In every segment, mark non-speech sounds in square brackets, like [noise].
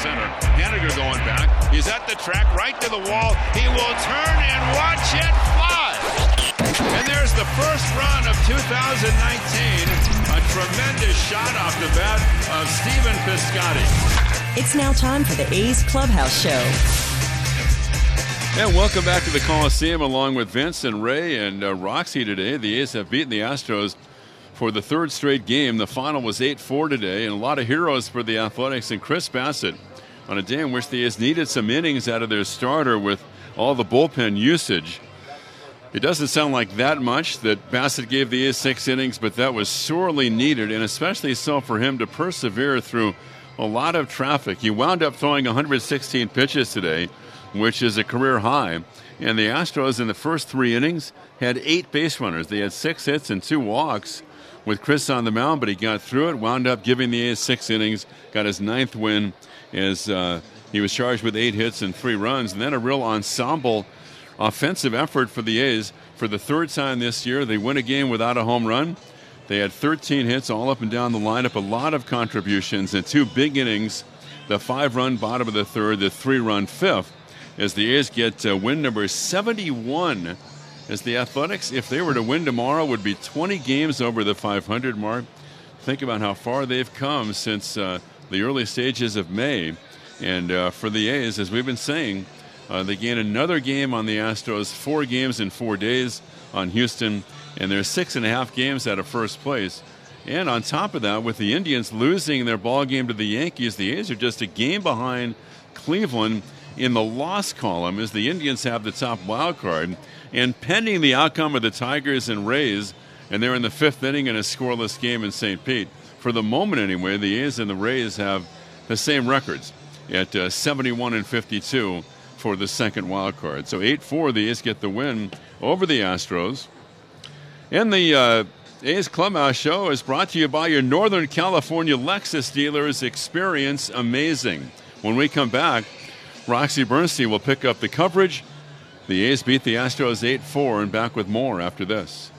center. Haniger going back. He's at the track, right to the wall. He will turn and watch it fly. And there's the first run of 2019. A tremendous shot off the bat of Stephen Piscotty. It's now time for the A's Clubhouse Show. And welcome back to the Coliseum along with Vince and Ray and uh, Roxy today. The A's have beaten the Astros for the third straight game. The final was 8 4 today, and a lot of heroes for the Athletics and Chris Bassitt on a day in which the A's needed some innings out of their starter with all the bullpen usage. It doesn't sound like that much that Bassitt gave the A's six innings, but that was sorely needed, and especially so for him to persevere through a lot of traffic. He wound up throwing 116 pitches today which is a career high. And the Astros in the first three innings had eight base runners. They had six hits and two walks with Chris on the mound, but he got through it, wound up giving the A's six innings, got his ninth win as uh, he was charged with eight hits and three runs. And then a real ensemble offensive effort for the A's for the third time this year. They win a game without a home run. They had 13 hits all up and down the lineup, a lot of contributions, and two big innings the five run bottom of the third, the three run fifth as the A's get uh, win number 71. As the Athletics, if they were to win tomorrow, would be 20 games over the 500 mark. Think about how far they've come since uh, the early stages of May. And uh, for the A's, as we've been saying, uh, they gain another game on the Astros, four games in four days on Houston, and they're six and a half games out of first place. And on top of that, with the Indians losing their ball game to the Yankees, the A's are just a game behind Cleveland in the loss column as the Indians have the top wild card. And pending the outcome of the Tigers and Rays, and they're in the fifth inning in a scoreless game in St. Pete. For the moment, anyway, the A's and the Rays have the same records at uh, 71 and 52 for the second wild card. So 8 4, the A's get the win over the Astros. And the uh, A's Clubhouse Show is brought to you by your Northern California Lexus dealers. Experience amazing. When we come back, Roxy Bernstein will pick up the coverage. The A's beat the Astros 8 4 and back with more after this.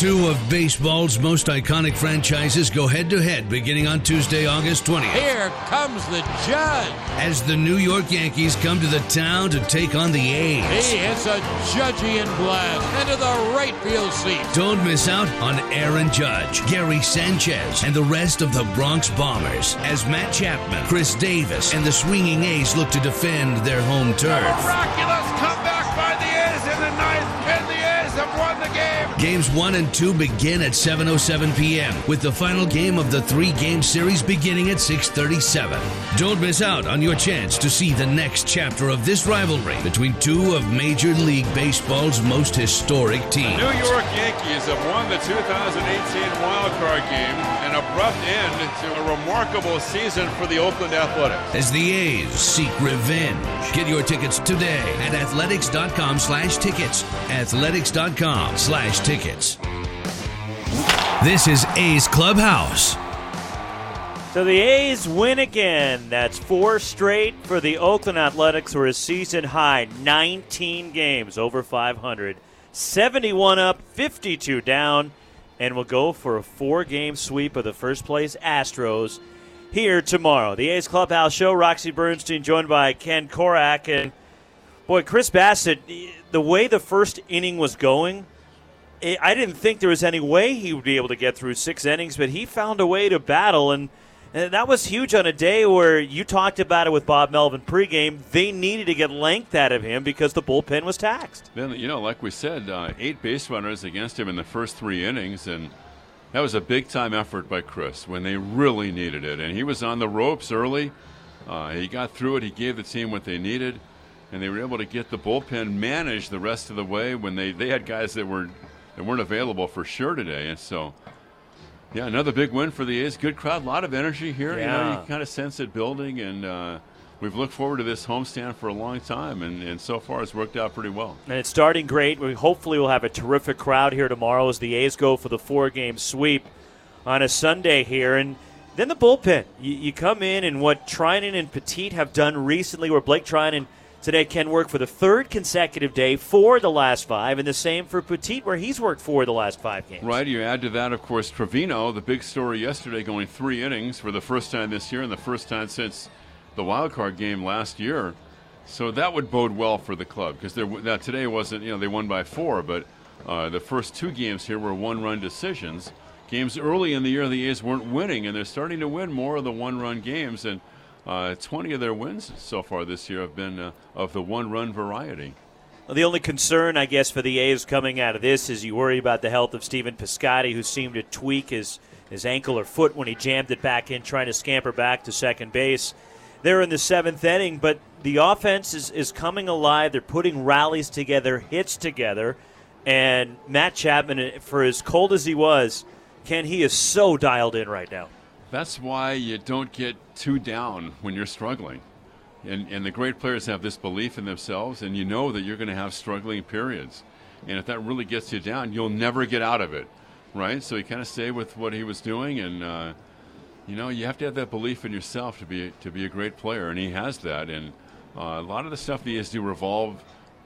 Two of baseball's most iconic franchises go head to head beginning on Tuesday, August 20th. Here comes the judge. As the New York Yankees come to the town to take on the A's. He hits a Judgian blast into the right field seat. Don't miss out on Aaron Judge, Gary Sanchez, and the rest of the Bronx Bombers as Matt Chapman, Khris Davis, and the swinging A's look to defend their home turf. Miraculous comeback Games 1 and 2 begin at 7:07 p.m. with the final game of the 3-game series beginning at 6:37. Don't miss out on your chance to see the next chapter of this rivalry between two of Major League Baseball's most historic teams. New York Yankees have won the 2018 wild card game, an abrupt end to a remarkable season for the Oakland Athletics. As the A's seek revenge. Get your tickets today at athletics.com slash tickets. This is A's Clubhouse. So the A's win again. That's four straight for the Oakland Athletics, who are a season high 19 games over 500, 71 up, 52 down, and will go for a four game sweep of the first place Astros here tomorrow. The A's Clubhouse Show, Roxy Bernstein joined by Ken Korach. And boy, Chris Bassitt, the way the first inning was going, I didn't think there was any way he would be able to get through six innings, but he found a way to battle. And and that was huge on a day where you talked about it with Bob Melvin pregame. They needed to get length out of him because the bullpen was taxed. Then, you know, like we said, uh, eight base runners against him in the first three innings, and that was a big time effort by Chris when they really needed it. And he was on the ropes early. Uh, he got through it. He gave the team what they needed, and they were able to get the bullpen managed the rest of the way when they, they had guys that were that weren't available for sure today. And so, yeah, another big win for the A's. Good crowd, a lot of energy here. Yeah. You know, you kind of sense it building, and uh, we've looked forward to this homestand for a long time, and, and so far it's worked out pretty well. And it's starting great. We hopefully will have a terrific crowd here tomorrow as the A's go for the four game sweep on a Sunday here. And then the bullpen. You, you come in and what Treinen and Petit have done recently, where Blake Treinen today Ken worked for the third consecutive day for the last five, and the same for Petit, where he's worked for the last five games. Right. You add to that, of course, Trivino, the big story yesterday, going three innings for the first time this year and the first time since the wild card game last year. So that would bode well for the club because now today wasn't you know they won by four, but uh, the first two games here were one-run decisions. Games early in the year, the A's weren't winning, and they're starting to win more of the one-run games. And uh, 20 of their wins so far this year have been uh, of the one-run variety. Well, the only concern, I guess, for the A's coming out of this is you worry about the health of Stephen Piscotty, who seemed to tweak his his ankle or foot when he jammed it back in, trying to scamper back to second base. They're in the seventh inning, but the offense is, is coming alive. They're putting rallies together, hits together. And Matt Chapman, for as cold as he was, Ken, he is so dialed in right now. That's why you don't get too down when you're struggling. And, and the great players have this belief in themselves, and you know that you're going to have struggling periods. And if that really gets you down, you'll never get out of it right? So he kind of stayed with what he was doing, and uh, you know, you have to have that belief in yourself to be to be a great player, and he has that. And uh, a lot of the stuff the A's do revolve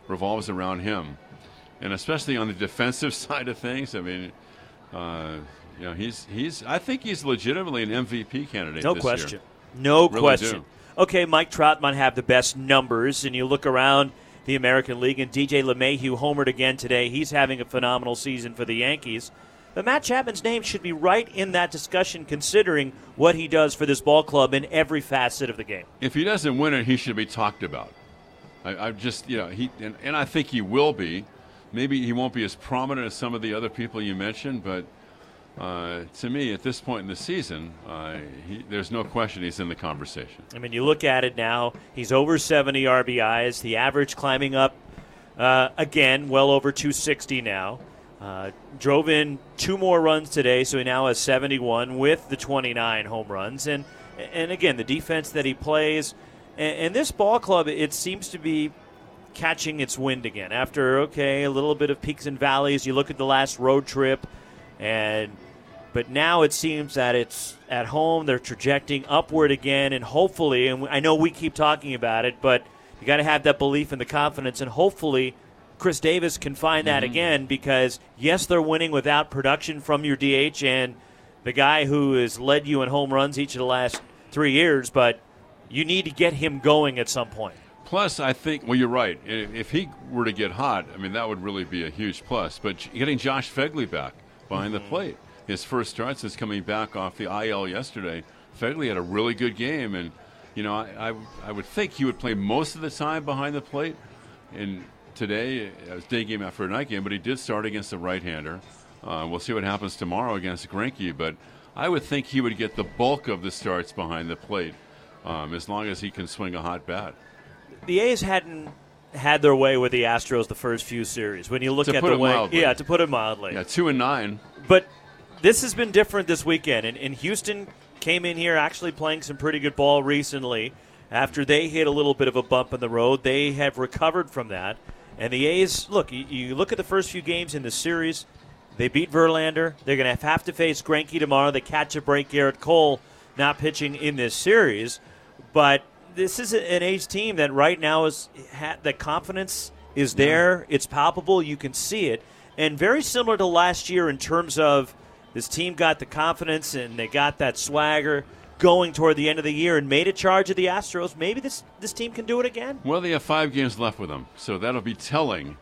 revolves around him, and especially on the defensive [laughs] side of things. I mean, uh, you know, he's he's I think he's legitimately an MVP candidate. No question. Year. No really question. Do. Okay, Mike Trout might have the best numbers, and you look around the American League, and DJ LeMahieu homered again today. He's having a phenomenal season for the Yankees. But Matt Chapman's name should be right in that discussion, considering what he does for this ball club in every facet of the game. If he doesn't win it, he should be talked about. I, I just, you know, he and, and, I think he will be. Maybe he won't be as prominent as some of the other people you mentioned, but uh, to me, at this point in the season, uh, he, there's no question he's in the conversation. I mean, you look at it now; he's over 70 RBIs. The average climbing up uh, again, well over 260 now. Uh, drove in two more runs today, so he now has 71 with the 29 home runs. And and again, the defense that he plays, and, and this ball club, it seems to be catching its wind again after okay, a little bit of peaks and valleys. You look at the last road trip, and but now it seems that it's at home. They're trajecting upward again, and hopefully, and I know we keep talking about it, but you got to have that belief and the confidence, and hopefully Khris Davis can find that mm-hmm. again because, yes, they're winning without production from your DH and the guy who has led you in home runs each of the last three years, but you need to get him going at some point. Plus, I think, well, you're right. If he were to get hot, I mean, that would really be a huge plus. But getting Josh Phegley back behind mm-hmm. the plate, his first start since coming back off the IL yesterday, Phegley had a really good game. And, you know, I, I, I would think he would play most of the time behind the plate. And today. It was day game after a night game, but he did start against the right-hander. Uh, we'll see what happens tomorrow against Greinke, but I would think he would get the bulk of the starts behind the plate um, as long as he can swing a hot bat. The A's hadn't had their way with the Astros the first few series. When you look to at the way, mildly. yeah, to put it mildly, yeah, two and nine. But this has been different this weekend, and, and Houston came in here actually playing some pretty good ball recently. After they hit a little bit of a bump in the road, they have recovered from that. And the A's, look, you, you look at the first few games in the series. They beat Verlander. They're going to have to face Greinke tomorrow. They catch a break. Gerrit Cole not pitching in this series, but this is an A's team that right now is the confidence is there. It's palpable. You can see it, and very similar to last year in terms of this team got the confidence and they got that swagger going toward the end of the year and made a charge of the Astros, maybe this this team can do it again. Well, they have five games left with them, so that'll be telling.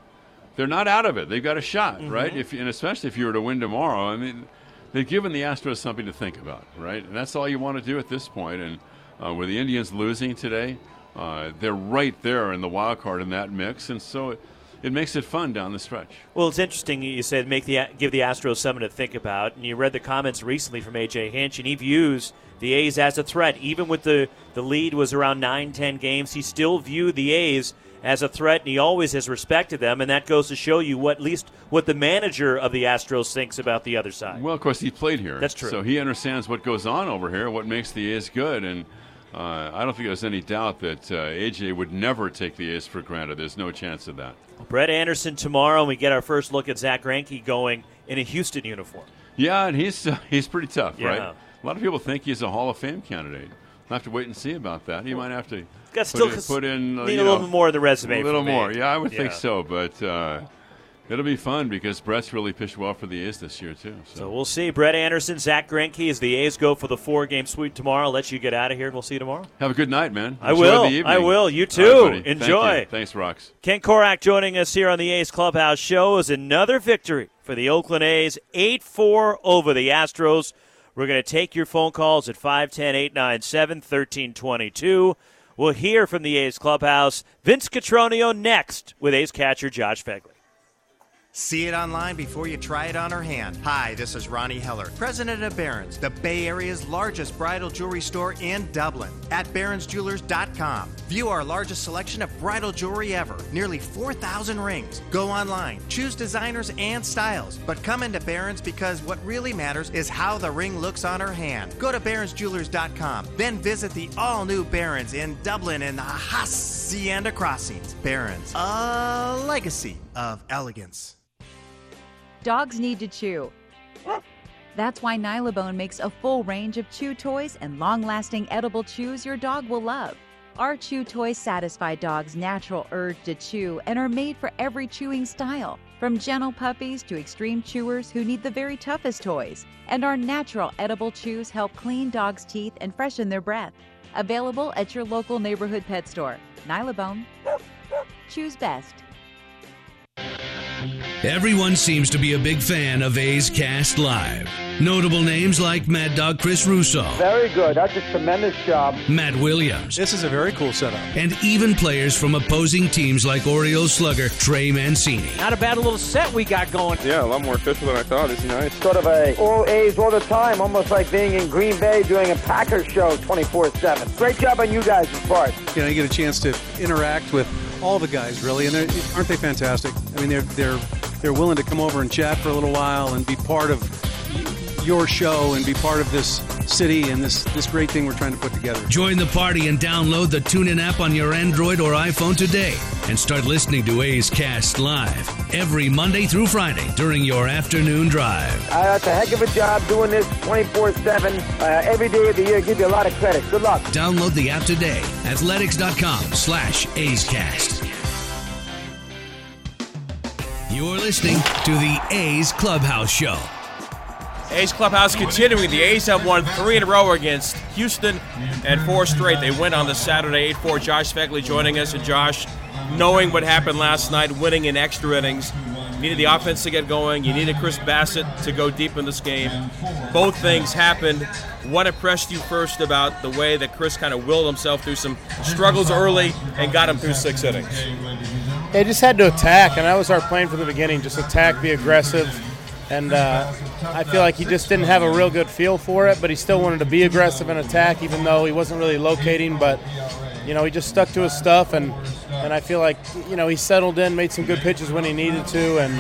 They're not out of it. They've got a shot, mm-hmm. right? If and especially if you were to win tomorrow, I mean, they've given the Astros something to think about, right? And that's all you want to do at this point. And uh, with the Indians losing today, uh, they're right there in the wild card in that mix, and so. It, makes it fun down the stretch. Well, it's interesting. You said make the give the Astros something to think about, and you read the comments recently from AJ Hinch, and he views the A's as a threat. Even with the the lead was around nine, ten games, he still viewed the A's as a threat, and he always has respected them, and that goes to show you what at least what the manager of the Astros thinks about the other side. Well, of course, he played here. That's true. So he understands what goes on over here, what makes the A's good, and uh, I don't think there's any doubt that uh, AJ would never take the A's for granted. There's no chance of that. Brett Anderson tomorrow, and we get our first look at Zack Greinke going in a Houston uniform. Yeah, and he's uh, he's pretty tough, yeah. right? A lot of people think he's a Hall of Fame candidate. We'll have to wait and see about that. He might have to got still put in, need a little more of the resume. A little more, yeah, I would yeah. think so. But uh, It'll be fun because Brett's really pitched well for the A's this year too. So, So we'll see. Brett Anderson, Zack Greinke as the A's go for the four-game sweep tomorrow. I'll let you get out of here. and We'll see you tomorrow. have a good night, man. I Enjoy will. The evening. I will. You too. Thank Enjoy. you. Thanks, Rocks. Ken Korach joining us here on the A's Clubhouse Show is another victory for the Oakland A's, 8 4 over the Astros. We're going to take your phone calls at 510 897 1322. We'll hear from the A's Clubhouse. Vince Cotroneo next with A's catcher Josh Phegley. See it online before you try it on her hand. Hi, this is Ronnie Heller, president of Barron's, the Bay Area's largest bridal jewelry store in Dublin. At baronsjewelers.com. View our largest selection of bridal jewelry ever, nearly 4,000 rings. Go online, choose designers and styles, but come into Barron's because what really matters is how the ring looks on her hand. Go to baronsjewelers.com, then visit the all-new Barron's in Dublin in the Hacienda Crossings. Barron's, a legacy of elegance. Dogs need to chew. That's why Nylabone makes a full range of chew toys and long lasting edible chews your dog will love. Our chew toys satisfy dogs' natural urge to chew and are made for every chewing style, from gentle puppies to extreme chewers who need the very toughest toys. And our natural edible chews help clean dogs' teeth and freshen their breath. Available at your local neighborhood pet store. Nylabone. Choose best. Everyone seems to be a big fan of A's Cast Live. Notable names like Mad Dog Chris Russo, Very good. That's a tremendous job. Matt Williams, This is a very cool setup. and even players from opposing teams like Orioles slugger Trey Mancini. Not a bad little set we got going. Yeah, a lot more official than I thought. It's nice. Sort of a all A's all the time, almost like being in Green Bay doing a Packers show 24-7. Great job on you guys' part. You know, you get a chance to interact with all the guys, really, and aren't they fantastic? I mean, they're they're they're willing to come over and chat for a little while and be part of your show and be part of this city and this this great thing we're trying to put together. Join the party and download the TuneIn app on your Android or iPhone today and start listening to A's Cast Live every Monday through Friday during your afternoon drive. Uh, that's a heck of a job doing this 24-7 uh, every day of the year. Give you a lot of credit. Good luck. Download the app today. Athletics.com slash A's Cast. You're listening to the A's Clubhouse Show. A's clubhouse continuing. The A's have won three in a row against Houston and four straight. They win on the Saturday 8 4. Josh Phegley joining us. And Josh, knowing what happened last night, winning in extra innings, needed the offense to get going. You needed Chris Bassitt to go deep in this game. Both things happened. What impressed you first about the way that Chris kind of willed himself through some struggles early and got him through six innings? They just had to attack, and that was our plan from the beginning. Just attack, be aggressive, and uh, I feel like he just didn't have a real good feel for it. But he still wanted to be aggressive and attack, even though he wasn't really locating. But you know, he just stuck to his stuff, and and I feel like you know he settled in, made some good pitches when he needed to, and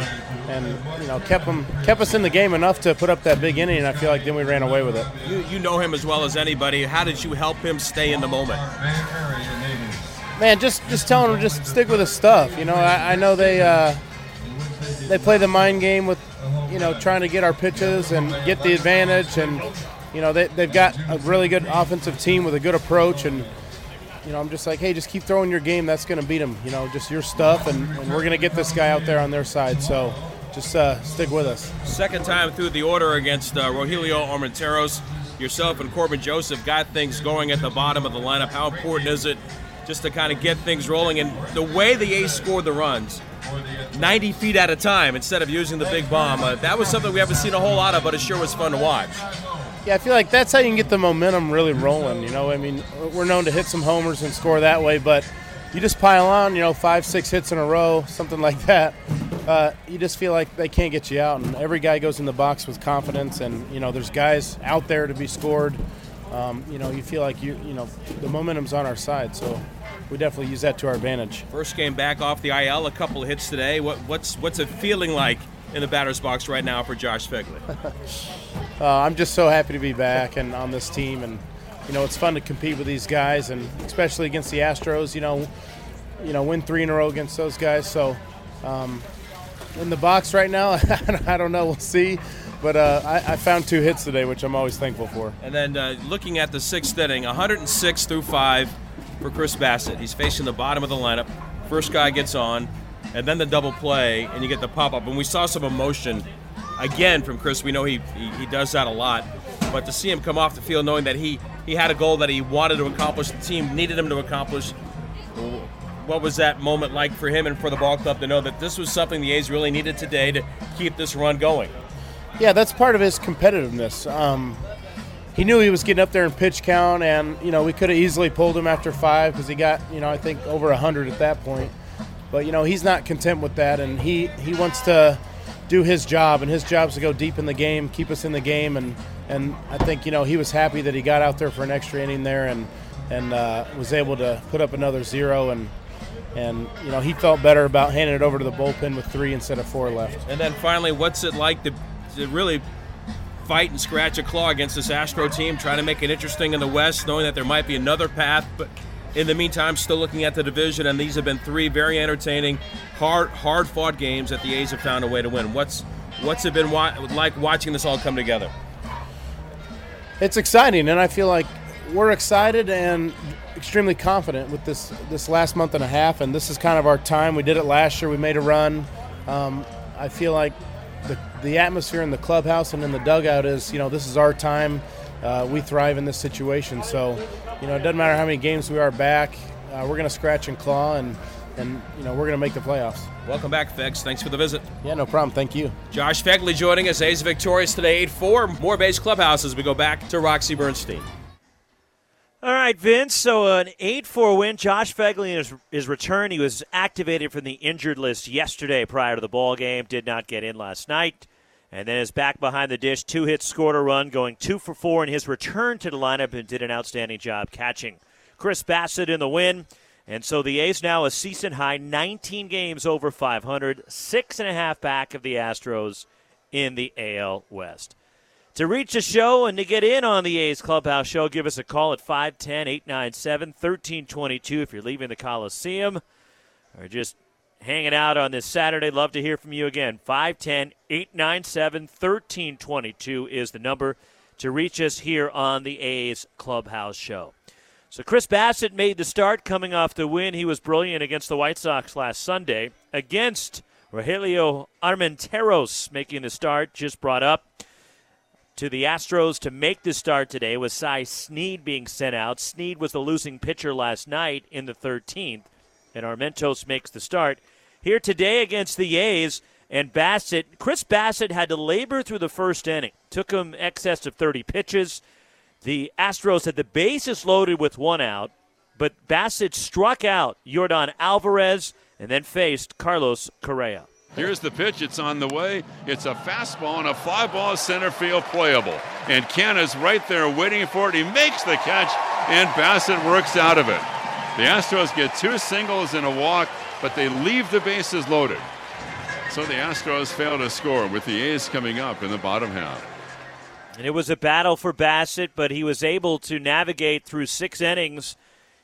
and you know kept him kept us in the game enough to put up that big inning. And I feel like then we ran away with it. You, you know him as well as anybody. How did you help him stay in the moment? Man, just just telling him just stick with his stuff. You know, I, I know they uh, they play the mind game with you know trying to get our pitches and get the advantage, and you know they they've got a really good offensive team with a good approach, and you know I'm just like, hey, just keep throwing your game. That's going to beat them. You know, just your stuff, and, and we're going to get this guy out there on their side. So just uh, stick with us. Second time through the order against uh, Rogelio Armenteros. Yourself and Corban Joseph got things going at the bottom of the lineup. How important is it just to kind of get things rolling? And the way the A's scored the runs, 90 feet at a time instead of using the big bomb, uh, that was something we haven't seen a whole lot of, but it sure was fun to watch. Yeah, I feel like that's how you can get the momentum really rolling. You know, I mean, we're known to hit some homers and score that way, but you just pile on, you know, five, six hits in a row, something like that. Uh, you just feel like they can't get you out, and every guy goes in the box with confidence, and you know, there's guys out there to be scored. Um, you know, you feel like you, you know, the momentum's on our side, so we definitely use that to our advantage. First game back off the IL, a couple of hits today. What, what's what's it feeling like in the batter's box right now for Josh Phegley? [laughs] uh, I'm just so happy to be back and on this team, and you know it's fun to compete with these guys, and especially against the Astros. You know, you know, win three in a row against those guys. So, um, in the box right now, [laughs] I don't know. We'll see. But uh, I, I, found two hits today, which I'm always thankful for. And then uh, looking at the sixth inning, 106 through five for Chris Bassitt. He's facing the bottom of the lineup. First guy gets on. and then the double play, and you get the pop up. And we saw some emotion again from Chris. We know he, he, he does that a lot, but to see him come off the field knowing that he he had a goal that he wanted to accomplish, the team needed him to accomplish. What was that moment like for him and for the ball club to know that this was something the A's really needed today to keep this run going? Yeah, that's part of his competitiveness. Um, he knew he was getting up there in pitch count, and you know we could have easily pulled him after five because he got you know I think over hundred at that point. But you know he's not content with that, and he he wants to do his job, and his job is to go deep in the game, keep us in the game, and and I think you know he was happy that he got out there for an extra inning there, and and uh, was able to put up another zero, and and you know he felt better about handing it over to the bullpen with three instead of four left. And then finally, what's it like to, to really fight and scratch a claw against this Astro team, trying to make it interesting in the West, knowing that there might be another path, but in the meantime, still looking at the division, and these have been three very entertaining, hard, hard-fought games that the A's have found a way to win. What's what's it been wa- like watching this all come together? It's exciting, and I feel like we're excited and extremely confident with this this last month and a half, and this is kind of our time. We did it last year. We made a run. Um, I feel like the the atmosphere in the clubhouse and in the dugout is, you know, this is our time. Uh, we thrive in this situation. So, you know, it doesn't matter how many games we are back. Uh, we're going to scratch and claw, and and you know we're going to make the playoffs. Welcome back, Fegs. Thanks for the visit. Yeah, no problem. Thank you. Josh Phegley joining us. A's victorious today, 8-4. More base clubhouse as we go back to Roxy Bernstein. All right, Vince. So an 8-4 win. Josh Phegley in his, his return. He was activated from the injured list yesterday prior to the ball game. Did not get in last night. And then is back behind the dish. Two hits, scored a run, going two for four in his return to the lineup and did an outstanding job catching. Chris Bassitt in the win. And so the A's now a season high 19 games over 500, six and a half back of the Astros in the AL West. To reach the show and to get in on the A's Clubhouse show, give us a call at 510 897 1322 if you're leaving the Coliseum or just hanging out on this Saturday. Love to hear from you again. 510 897 1322 is the number to reach us here on the A's Clubhouse show. So Chris Bassitt made the start coming off the win. He was brilliant against the White Sox last Sunday. Against Rogelio Armenteros making the start, just brought up to the Astros to make the start today with Cy Sneed being sent out. Sneed was the losing pitcher last night in the 13th, and Armenteros makes the start. Here today against the A's and Bassitt, Chris Bassitt had to labor through the first inning. Took him excess of 30 pitches. The Astros had the bases loaded with one out, but Bassitt struck out Yordan Alvarez and then faced Carlos Correa. Here's the pitch. It's on the way. It's a fastball and a fly ball center field playable. And Canha's right there waiting for it. He makes the catch, and Bassitt works out of it. The Astros get two singles and a walk, but they leave the bases loaded. So the Astros fail to score with the A's coming up in the bottom half. And it was a battle for Bassitt, but he was able to navigate through six innings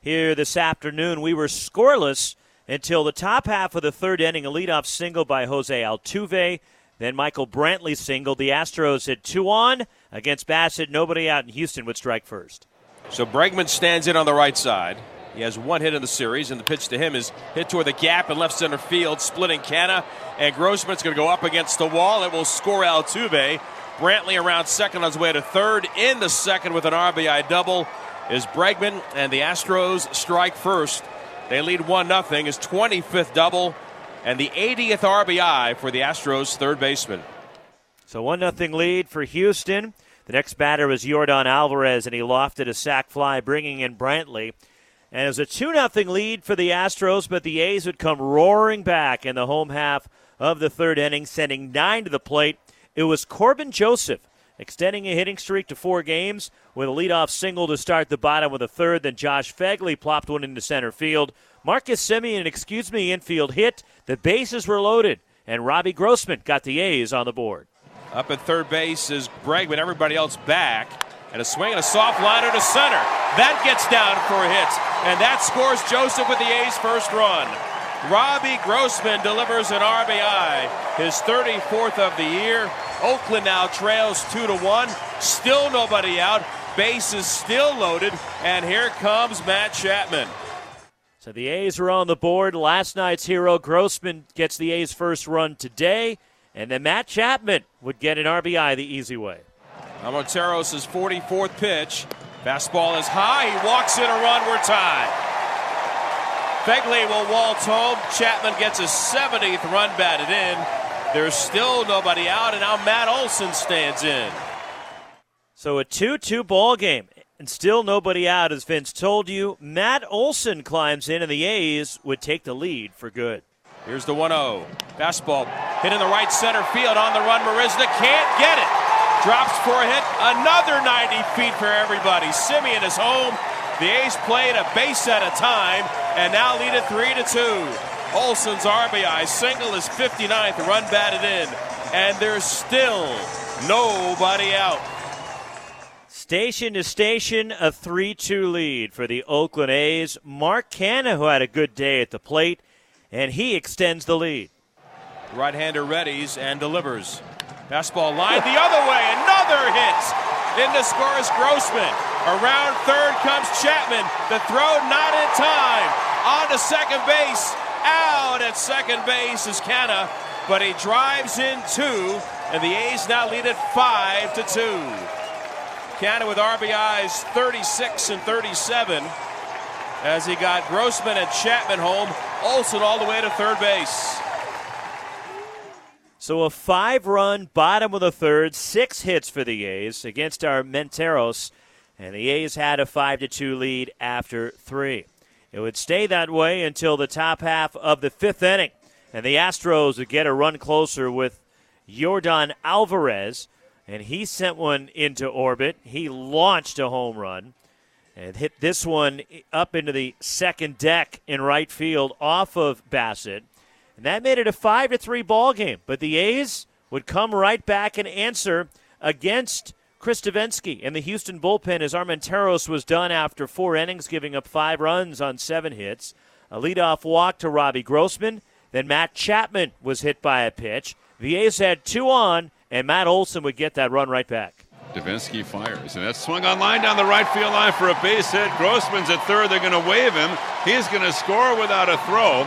here this afternoon. We were scoreless until the top half of the third inning. A leadoff single by Jose Altuve. Then Michael Brantley singled. The Astros had two on against Bassitt. Nobody out in Houston would strike first. So Bregman stands in on the right side. He has one hit in the series, and the pitch to him is hit toward the gap in left center field, splitting Canha. And Grossman's going to go up against the wall. It will score Altuve. Brantley around second on his way to third. In the second with an RBI double is Bregman, and the Astros strike first. They lead 1 0. His 25th double and the 80th RBI for the Astros third baseman. So 1 0 lead for Houston. The next batter was Yordan Alvarez, and he lofted a sac fly, bringing in Brantley. And it was a 2 0 lead for the Astros, but the A's would come roaring back in the home half of the third inning, sending nine to the plate. It was Corban Joseph extending a hitting streak to four games with a leadoff single to start the bottom of the third. Then Josh Phegley plopped one into center field. Marcus Semien, excuse me, infield hit. The bases were loaded, and Robbie Grossman got the A's on the board. Up at third base is Bregman. Everybody else back. And a swing and a soft liner to center. That gets down for a hit. And that scores Joseph with the A's first run. Robbie Grossman delivers an RBI, his 34th of the year. Oakland now trails 2 to 1. Still nobody out. Base is still loaded. And here comes Matt Chapman. So the A's are on the board. Last night's hero, Grossman, gets the A's first run today. And then Matt Chapman would get an RBI the easy way. Armenteros' 44th pitch. Fastball is high. He walks in a run. We're tied. Phegley will waltz home. Chapman gets his 70th run batted in. There's still nobody out, and now Matt Olson stands in. So a 2 2 ball game, and still nobody out, as Vince told you. Matt Olson climbs in, and the A's would take the lead for good. Here's the 1 0. Fastball hit in the right center field on the run. Marisnick can't get it. Drops for a hit. Another 90 feet for everybody. Semien is home. The A's played a base at a time and now lead it 3 to 2. Olson's RBI single is 59th run batted in, and there's still nobody out. Station to station, a 3 2 lead for the Oakland A's. Mark Canha, who had a good day at the plate, and he extends the lead. Right hander readies and delivers. Fastball line the other way. Another hit. Into scores Grossman. Around third comes Chapman. The throw not in time. On to second base. Out at second base is Canha, but he drives in two, and the A's now lead it five to two. Canha with RBIs 36 and 37 as he got Grossman and Chapman home. Olson all the way to third base. So a five-run bottom of the third, six hits for the A's against Armenteros, and the A's had a five to two lead after three. It would stay that way until the top half of the fifth inning, and the Astros would get a run closer with Yordan Alvarez, and he sent one into orbit. He launched a home run and hit this one up into the second deck in right field off of Bassitt. And that made it a 5 to 3 ball game. But the A's would come right back and answer against Chris Devenski and the Houston bullpen as Armenteros was done after four innings, giving up five runs on seven hits. A leadoff walk to Robbie Grossman. Then Matt Chapman was hit by a pitch. The A's had two on, and Matt Olson would get that run right back. Devenski fires, and that's swung on line down the right field line for a base hit. Grossman's at third. They're going to wave him. He's going to score without a throw.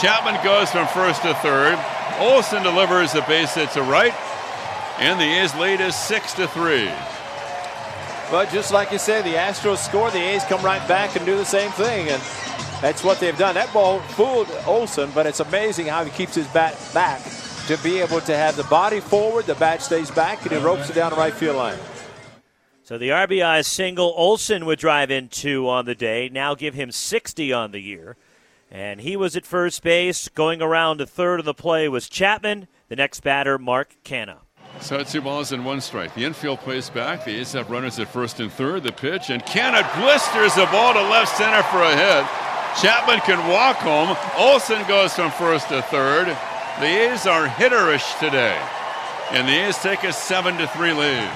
Chapman goes from first to third. Olson delivers a base hit to right, and the A's lead is six to three. But just like you said, the Astros score, the A's come right back and do the same thing, and that's what they've done. That ball fooled Olson, but it's amazing how he keeps his bat back to be able to have the body forward, the bat stays back, and he ropes it down the right field line. So the RBI single, Olson would drive in two on the day, now give him 60 on the year. And he was at first base. Going around to third of the play was Chapman. The next batter, Mark Canha. So two balls and one strike. The infield plays back. The A's have runners at first and third. The pitch, and Canha blisters the ball to left center for a hit. Chapman can walk home. Olson goes from first to third. The A's are hitterish today, and the A's take a seven to three lead.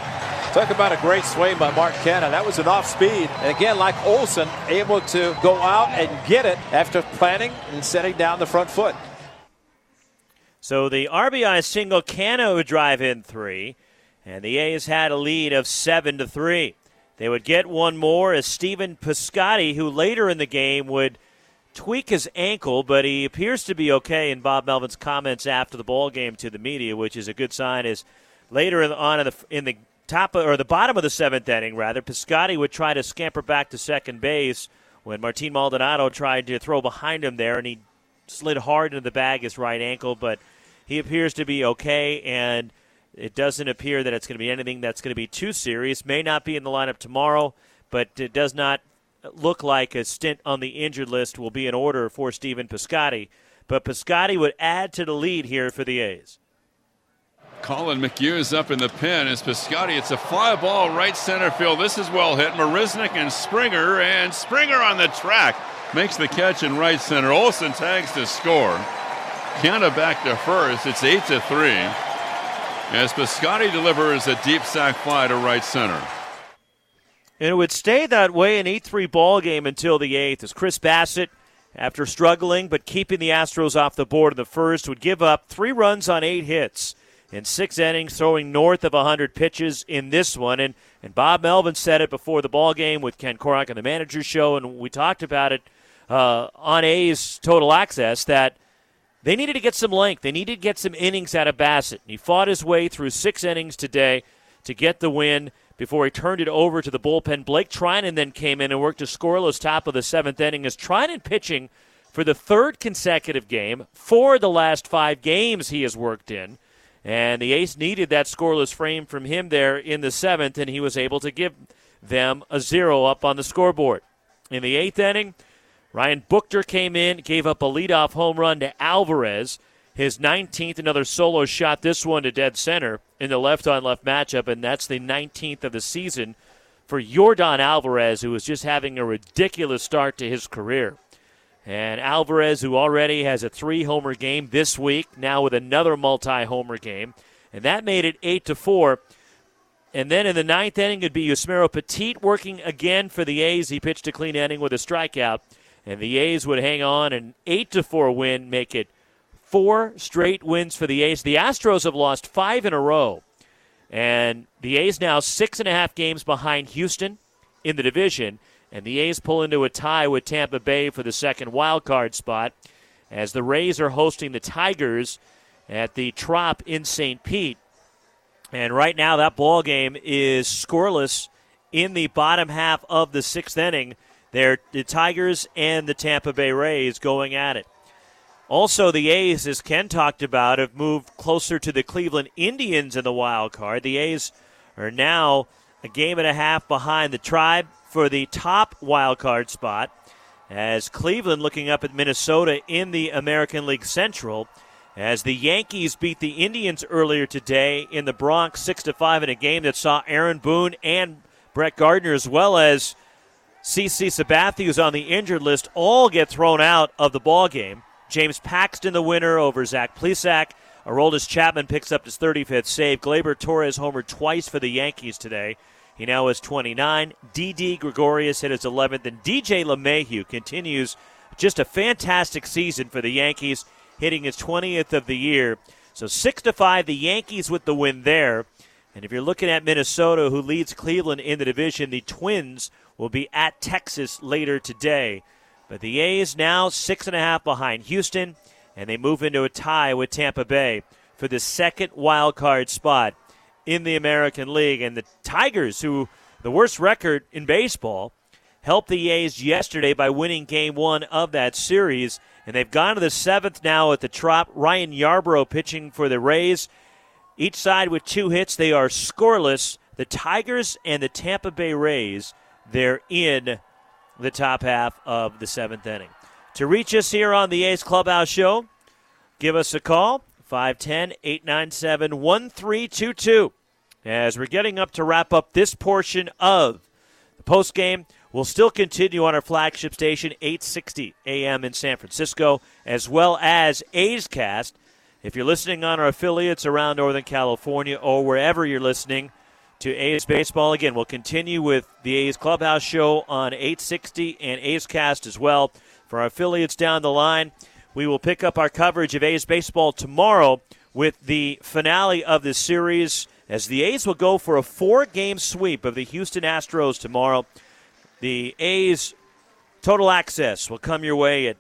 Talk about a great swing by Mark Canha. That was an off speed. And again, like Olson, able to go out and get it after planning and setting down the front foot. So the RBI single would drive in three, and the A's had a lead of seven to three. They would get one more as Stephen Piscotty, who later in the game would tweak his ankle, but he appears to be okay. In Bob Melvin's comments after the ball game to the media, which is a good sign, is later on in the in the top of, or the bottom of the seventh inning, rather, Piscotty would try to scamper back to second base when Martin Maldonado tried to throw behind him there, and he slid hard into the bag his right ankle, but he appears to be okay, and it doesn't appear that it's going to be anything that's going to be too serious. May not be in the lineup tomorrow, but it does not look like a stint on the injured list will be in order for Stephen Piscotty. But Piscotty would add to the lead here for the A's. Collin McHugh is up in the pen. It's Piscotty. It's a fly ball right center field. This is well hit. Marisnick and Springer, and Springer on the track makes the catch in right center. Olson tags to score. Canha back to first. It's eight to three. As Piscotty delivers a deep sac fly to right center. And it would stay that way an 8 3 ball game until the eighth as Chris Bassitt, after struggling but keeping the Astros off the board in the first, would give up three runs on eight hits in six innings, throwing north of 100 pitches in this one. And, and Bob Melvin said it before the ball game with Ken Korach on the manager's show, and we talked about it uh, on A's total access that they needed to get some length. They needed to get some innings out of Bassitt. He fought his way through six innings today to get the win before he turned it over to the bullpen. Blake Treinen then came in and worked a scoreless top of the seventh inning as Treinen pitching for the third consecutive game for the last five games he has worked in. And the A's needed that scoreless frame from him there in the seventh, and he was able to give them a zero up on the scoreboard. In the eighth inning, Ryan Buchter came in, gave up a leadoff home run to Alvarez. His 19th, another solo shot, this one to dead center in the left on left matchup, and that's the 19th of the season for Yordan Alvarez, who was just having a ridiculous start to his career. And Alvarez, who already has a three homer game this week, now with another multi homer game. And that made it 8 to 4. And then in the ninth inning, it'd be Yusmeiro Petit working again for the A's. He pitched a clean inning with a strikeout. And the A's would hang on an 8 to 4 win, make it four straight wins for the A's. The Astros have lost five in a row. And the A's now six and a half games behind Houston in the division. And the A's pull into a tie with Tampa Bay for the second wild card spot as the Rays are hosting the Tigers at the Trop in St. Pete. And right now that ball game is scoreless in the bottom half of the sixth inning. They're the Tigers and the Tampa Bay Rays going at it. Also, the A's, as Ken talked about, have moved closer to the Cleveland Indians in the wild card. The A's are now a game and a half behind the Tribe for the top wild card spot. As Cleveland looking up at Minnesota in the American League Central, as the Yankees beat the Indians earlier today in the Bronx six to five in a game that saw Aaron Boone and Brett Gardner, as well as CC Sabathia, who's on the injured list, all get thrown out of the ball game. James Paxton, the winner over Zach Plesac. Aroldis Chapman picks up his 35th save. Gleyber Torres homered twice for the Yankees today. He now has 29. Didi Gregorius hit his 11th, and DJ LeMahieu continues just a fantastic season for the Yankees, hitting his 20th of the year. So six to five, the Yankees with the win there. And if you're looking at Minnesota, who leads Cleveland in the division, the Twins will be at Texas later today. But the A's now six and a half behind Houston, and they move into a tie with Tampa Bay for the second wild card spot in the American League. And the Tigers, who the worst record in baseball, helped the A's yesterday by winning game one of that series. And they've gone to the seventh now at the Trop. Ryan Yarbrough pitching for the Rays. Each side with two hits. They are scoreless. The Tigers and the Tampa Bay Rays, they're in the top half of the seventh inning. To reach us here on the A's Clubhouse Show, give us a call 510 897 1322. As we're getting up to wrap up this portion of the post game, we'll still continue on our flagship station, 860 AM in San Francisco, as well as A's Cast. If you're listening on our affiliates around Northern California or wherever you're listening to A's Baseball, again, we'll continue with the A's Clubhouse Show on 860 and A's Cast as well. For our affiliates down the line, we will pick up our coverage of A's baseball tomorrow with the finale of this series as the A's will go for a four game sweep of the Houston Astros tomorrow. The A's total access will come your way at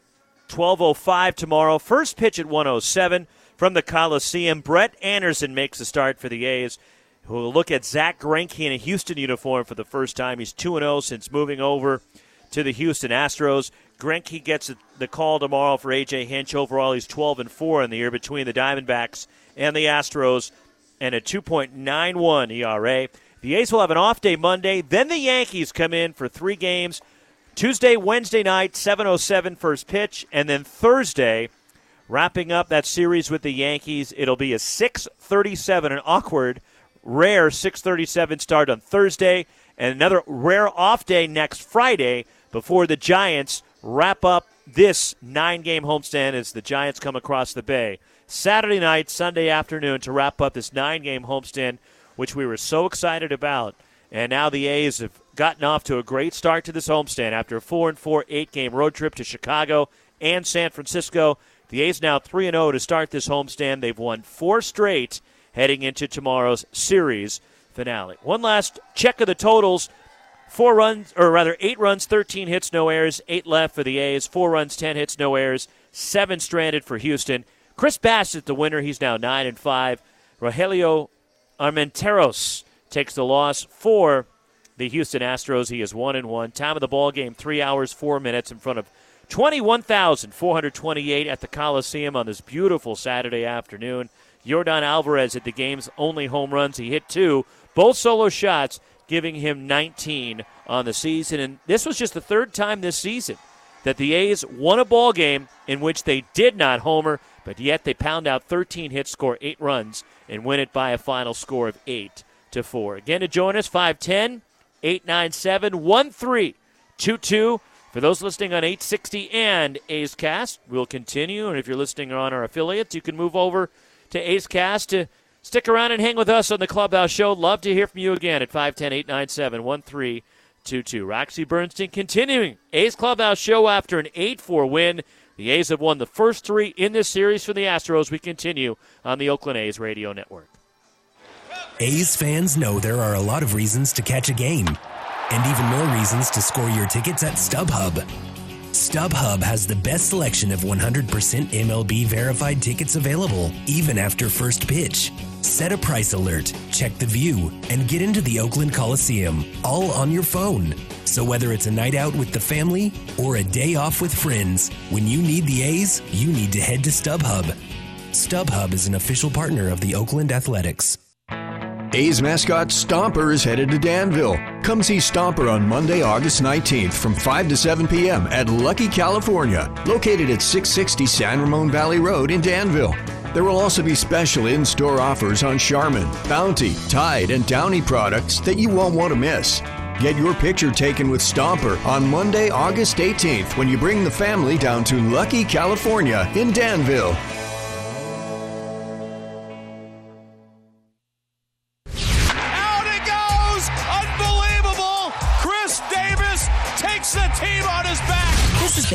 12.05 tomorrow. First pitch at 107 from the Coliseum. Brett Anderson makes the start for the A's. Who will look at Zack Greinke in a Houston uniform for the first time. He's 2 0 since moving over to the Houston Astros. Greinke gets the call tomorrow for AJ Hinch. Overall, he's 12 and 4 in the year between the Diamondbacks and the Astros, and a 2.91 ERA. The A's will have an off day Monday. Then the Yankees come in for three games. Tuesday, Wednesday night, 7:07 first pitch, and then Thursday, wrapping up that series with the Yankees. It'll be a 6:37, an awkward, rare 6:37 start on Thursday, and another rare off day next Friday before the Giants wrap up this nine game homestand as the Giants come across the bay. Saturday night, Sunday afternoon to wrap up this nine game homestand, which we were so excited about. And now the A's have gotten off to a great start to this homestand after a 4 and 4 eight game road trip to Chicago and San Francisco. The A's now 3 and 0 to start this homestand. They've won four straight heading into tomorrow's series finale. One last check of the totals Four runs, or rather, eight runs, 13 hits, no errors, eight left for the A's. Four runs, 10 hits, no errors, seven stranded for Houston. Chris Bassitt, the winner, he's now nine and five. Rogelio Armenteros takes the loss for the Houston Astros. He is one and one. Time of the ball game: three hours four minutes in front of 21,428 at the Coliseum on this beautiful Saturday afternoon. Yordan Alvarez hit the game's only home runs. He hit two, both solo shots, giving him 19 on the season. And this was just the third time this season that the A's won a ball game in which they did not homer, but yet they pound out 13 hits, score eight runs, and win it by a final score of eight to four. Again, to join us, 510 897 1322. For those listening on 860 and A's Cast, we'll continue. And if you're listening on our affiliates, you can move over to A's Cast to stick around and hang with us on the Clubhouse Show. Love to hear from you again at 510 897 1322. Roxy Bernstein continuing A's Clubhouse Show after an 8 4 win. The A's have won the first three in this series for the Astros. We continue on the Oakland A's Radio Network. A's fans know there are a lot of reasons to catch a game, and even more reasons to score your tickets at StubHub. StubHub has the best selection of 100% MLB verified tickets available, even after first pitch. Set a price alert, check the view, and get into the Oakland Coliseum, all on your phone. So whether it's a night out with the family or a day off with friends, when you need the A's, you need to head to StubHub. StubHub is an official partner of the Oakland Athletics. A's mascot Stomper is headed to Danville. Come see Stomper on Monday, August 19th from 5 to 7 p.m. at Lucky, California, located at 660 San Ramon Valley Road in Danville. There will also be special in store offers on Charmin, Bounty, Tide, and Downy products that you won't want to miss. Get your picture taken with Stomper on Monday, August 18th when you bring the family down to Lucky, California in Danville.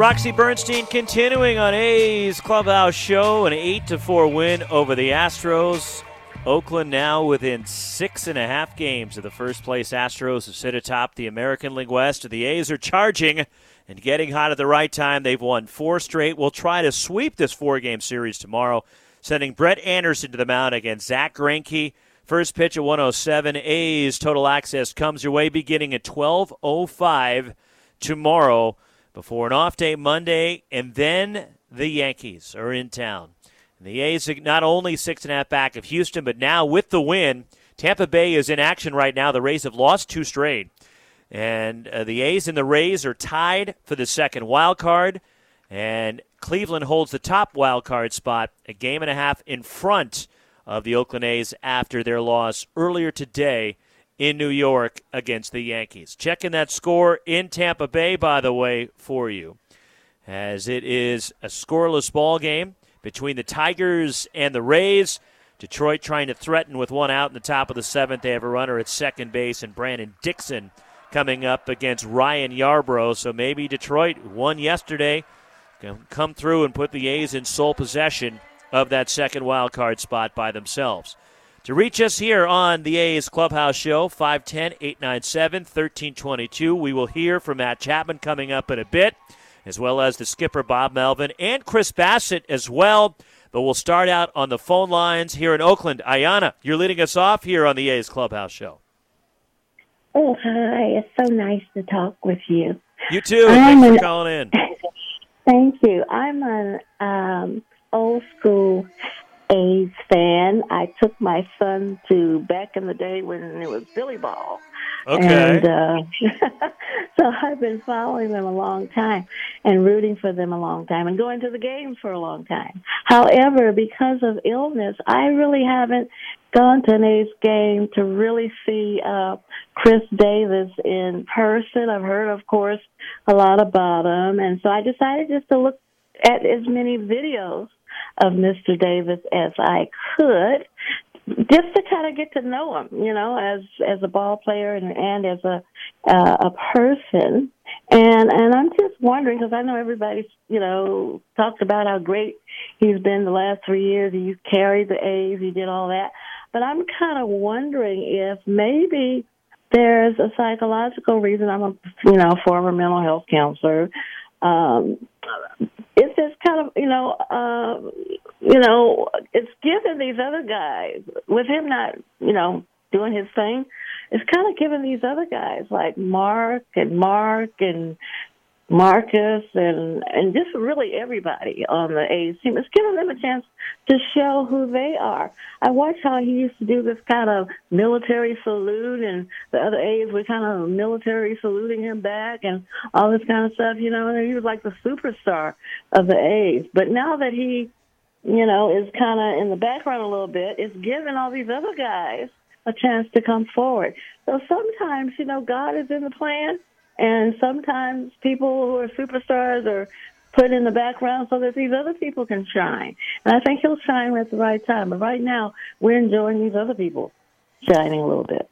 Roxy Bernstein continuing on A's Clubhouse Show, an 8 to 4 win over the Astros. Oakland now within six and a half games of the first place Astros who sit atop the American League West. The A's are charging and getting hot at the right time. They've won four straight. We'll try to sweep this four game series tomorrow, sending Brett Anderson to the mound against Zack Greinke. First pitch at 107. A's total access comes your way beginning at 12:05 tomorrow before an off day Monday, and then the Yankees are in town. And the A's are not only six and a half back of Houston, but now with the win, Tampa Bay is in action right now. The Rays have lost two straight, and uh, the A's and the Rays are tied for the second wild card, and Cleveland holds the top wild card spot, a game and a half in front of the Oakland A's after their loss earlier today in New York against the Yankees. Checking that score in Tampa Bay, by the way, for you, as it is a scoreless ball game between the Tigers and the Rays. Detroit trying to threaten with one out in the top of the seventh. They have a runner at second base, and Brandon Dixon coming up against Ryan Yarbrough. So maybe Detroit won yesterday, can come through and put the A's in sole possession of that second wild card spot by themselves. To reach us here on the A's Clubhouse Show, 510 897 1322. We will hear from Matt Chapman coming up in a bit, as well as the skipper Bob Melvin and Chris Bassitt as well. But we'll start out on the phone lines here in Oakland. Ayana, you're leading us off here on the A's Clubhouse Show. Oh, hi. It's so nice to talk with you. You too. I'm Thanks an- for calling in. [laughs] Thank you. I'm an um, old school A's fan. I took my son to back in the day when it was Billy Ball. Okay. And uh, [laughs] so I've been following them a long time. and rooting for them a long time and going to the games for a long time. However, because of illness, I really haven't gone to an A's game to really see uh, Khris Davis in person. I've heard, of course, a lot about him, and so I decided just to look at as many videos of Mr. Davis as I could just to kind of get to know him, you know, as as a ball player and, and as a uh, a person. And and I'm just wondering because I know everybody's you know talked about how great he's been the last three years. He carried the A's, he did all that. But I'm kind of wondering if maybe there's a psychological reason. I'm a you know former mental health counselor. Um, it's just kind of you know uh, you know it's giving these other guys with him not you know doing his thing. It's kind of giving these other guys like Mark and Mark and Marcus and and just really everybody on the A's team. It's giving them a chance to show who they are. I watched how he used to do this kind of military salute, and the other A's were kind of military saluting him back, and all this kind of stuff. You know, and he was like the superstar of the A's. But now that he, you know, is kind of in the background a little bit, it's giving all these other guys a chance to come forward. So sometimes, you know, God is in the plan and sometimes people who are superstars are put in the background so that these other people can shine. And I think he'll shine at the right time. But right now, we're enjoying these other people shining a little bit.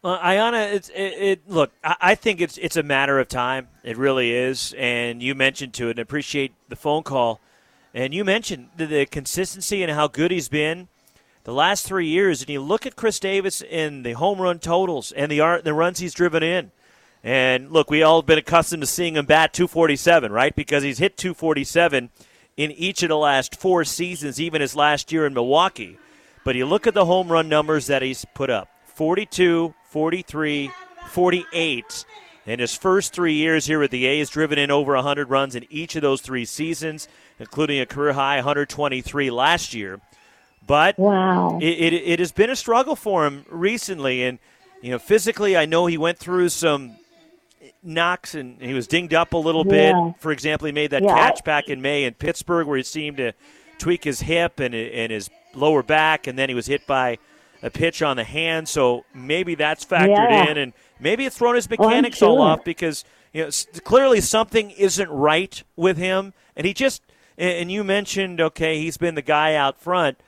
Well, Ayanna, it's it, it, Look, I, think it's it's a matter of time. It really is. And you mentioned to it, and appreciate the phone call. And you mentioned the, the consistency and how good he's been the last three years. And you look at Khris Davis in the home run totals and the the runs he's driven in. And look, we all have been accustomed to seeing him bat 247, right? Because he's hit 247 in each of the last four seasons, even his last year in Milwaukee. But you look at the home run numbers that he's put up 42, 43, 48. In his first three years here with the A's, driven in over 100 runs in each of those three seasons, including a career high 123 last year. But wow. it, it, it has been a struggle for him recently. And, you know, physically, I know he went through some knocks and he was dinged up a little bit. For example, he made that Yeah. catch back in May in Pittsburgh where he seemed to tweak his hip and, and his lower back, and then he was hit by a pitch on the hand. So maybe that's factored Yeah. in, and maybe it's thrown his Oh, I'm mechanics all off because you know clearly something isn't right with him, and he just. And you mentioned, okay, he's been the guy out front,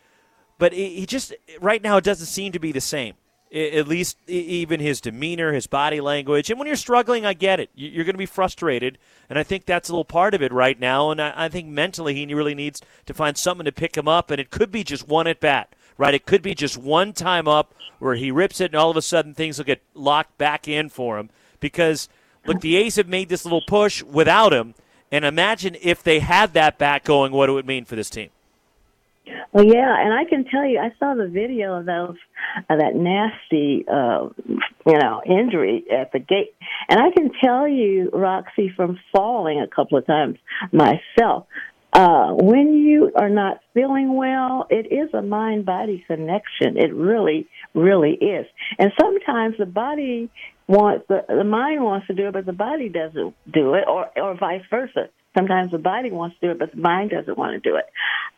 but he just right now it doesn't seem to be the same. At least even his demeanor, his body language, and when you're struggling, I get it. You- You're going to be frustrated, and I think that's a little part of it right now. And I I think mentally, he really needs to find something to pick him up, and it could be just one at bat, right? It could be just one time up where he rips it, and all of a sudden things will get locked back in for him. Because look, the A's have made this little push without him, and imagine if they had that back going, what it would mean for this team. Well, yeah, and I can tell you, I saw the video of those of that nasty, uh, you know, injury at the gate, and I can tell you, Roxy, from falling a couple of times myself. Uh, when you are not feeling well, it is a mind body connection. It really, really is. And sometimes the body wants, the, the mind wants to do it, but the body doesn't do it, or, or vice versa. Sometimes the body wants to do it, but the mind doesn't want to do it.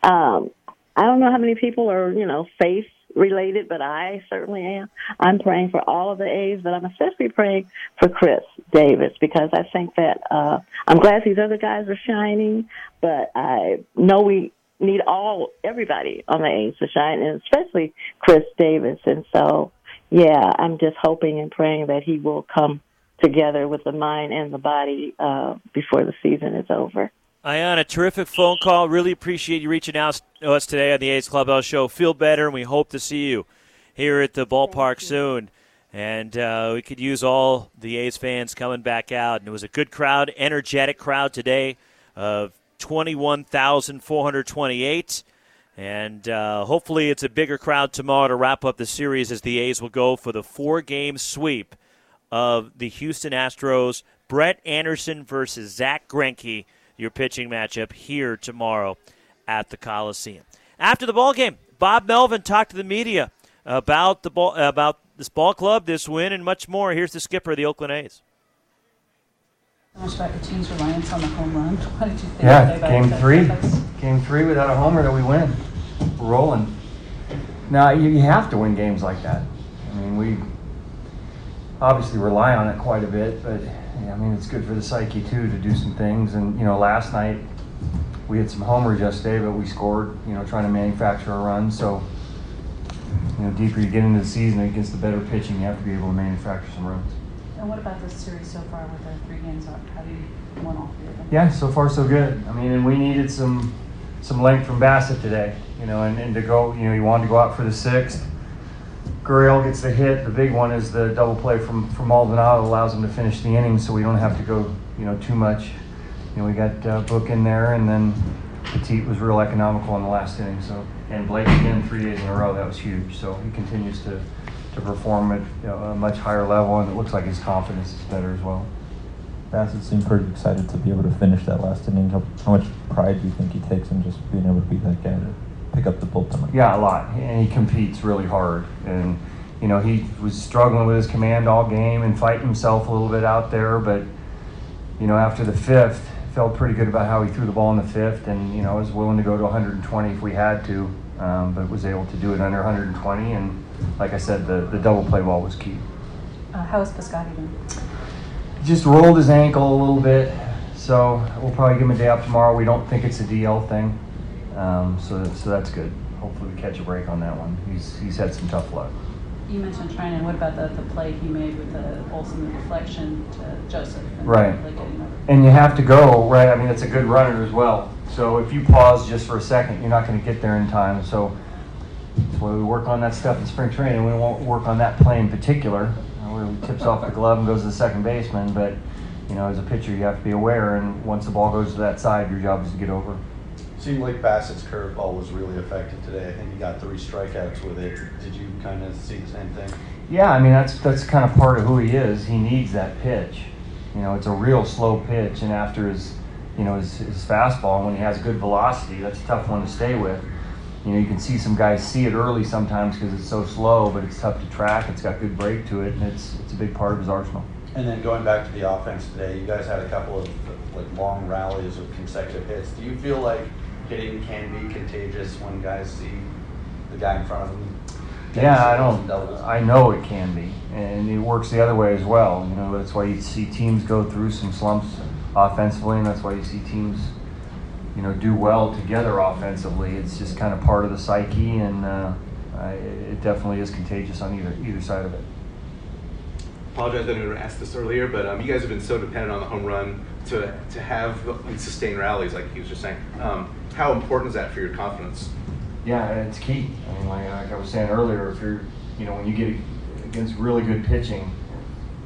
Um, I don't know how many people are, you know, faith related, but I certainly am. I'm praying for all of the A's, but I'm especially praying for Khris Davis because I think that uh I'm glad these other guys are shining, but I know we need all everybody on the A's to shine, and especially Khris Davis. And so, yeah, I'm just hoping and praying that he will come together with the mind and the body uh before the season is over. Ayanna, terrific phone call. Really appreciate you reaching out to us today on the A's Clubhouse Show. Feel better, and we hope to see you here at the ballpark soon. And uh, we could use all the A's fans coming back out. And it was a good crowd, energetic crowd today of 21,428. And uh, hopefully it's a bigger crowd tomorrow to wrap up the series as the A's will go for the four game sweep of the Houston Astros. Brett Anderson versus Zack Greinke, your pitching matchup here tomorrow at the Coliseum. After the ball game, Bob Melvin talked to the media about the ball, about this ball club, this win, and much more. Here's the skipper of the Oakland A's. How much about the team's reliance on the home run? What did you think? Yeah, game three. Game three without a homer that we win. We're rolling. Now, you, you have to win games like that. I mean, we obviously rely on it quite a bit, but yeah, I mean, it's good for the psyche too to do some things. And, you know, last night we had some homers yesterday, but we scored, you know, trying to manufacture a run. So, you know, deeper you get into the season against the better pitching, you have to be able to manufacture some runs. And what about this series so far with the three games? How do you won all three of them? Yeah, so far so good. I mean, and we needed some some length from Bassitt today, you know, and, and to go, you know, he wanted to go out for the sixth. Gurriel gets the hit. The big one is the double play from from Maldonado allows him to finish the inning, so we don't have to go, you know, too much. You know, we got uh, Book in there, and then Petit was real economical in the last inning. So and Blake again three days in a row. That was huge. So he continues to to perform at you know, a much higher level, and it looks like his confidence is better as well. Bassitt seemed pretty excited to be able to finish that last inning. How, how much pride do you think he takes in just being able to be that guy pick up the bullpen? Like Yeah, a lot, and he competes really hard. And you know, he was struggling with his command all game and fighting himself a little bit out there. But you know, after the fifth, felt pretty good about how he threw the ball in the fifth, and you know, was willing to go to 120 if we had to, um, but was able to do it under 120. And like I said, the the double play ball was key. Uh, how is Piscotti doing? just rolled his ankle a little bit, so we'll probably give him a day off tomorrow. We don't think it's a DL thing, um, so so that's good. Hopefully, we catch a break on that one. He's he's had some tough luck. You mentioned Treinen. What about the, the play he made with the Olson the deflection to Joseph? And Right. Like getting over. And you have to go right. I mean, it's a good runner as well. So if you pause just for a second, you're not going to get there in time. So that's why we work on that stuff in spring training. We won't work on that play in particular, where he tips off the glove and goes to the second baseman. But you know, as a pitcher, you have to be aware. And once the ball goes to that side, your job is to get over. Seemed like Bassitt's curveball was really effective today. I think he got three strikeouts with it. Did you kind of see the same thing? Yeah, I mean that's that's kind of part of who he is. He needs that pitch. You know, it's a real slow pitch, and after his, you know, his, his fastball, when he has good velocity, that's a tough one to stay with. You know, you can see some guys see it early sometimes because it's so slow, but it's tough to track. It's got good break to it, and it's it's a big part of his arsenal. And then going back to the offense today, you guys had a couple of like long rallies of consecutive hits. Do you feel like hitting can be contagious when guys see the guy in front of them? Yeah, I don't. I know it can be, and it works the other way as well. You know, that's why you see teams go through some slumps offensively, and that's why you see teams, you know, do well together offensively. It's just kind of part of the psyche, and uh, I, it definitely is contagious on either either side of it. apologize I didn't ask this earlier, but um, you guys have been so dependent on the home run to, to have and sustain rallies, like he was just saying. Um, how important is that for your confidence? Yeah, it's key. I mean, like, like I was saying earlier, if you're, you know, when you get against really good pitching,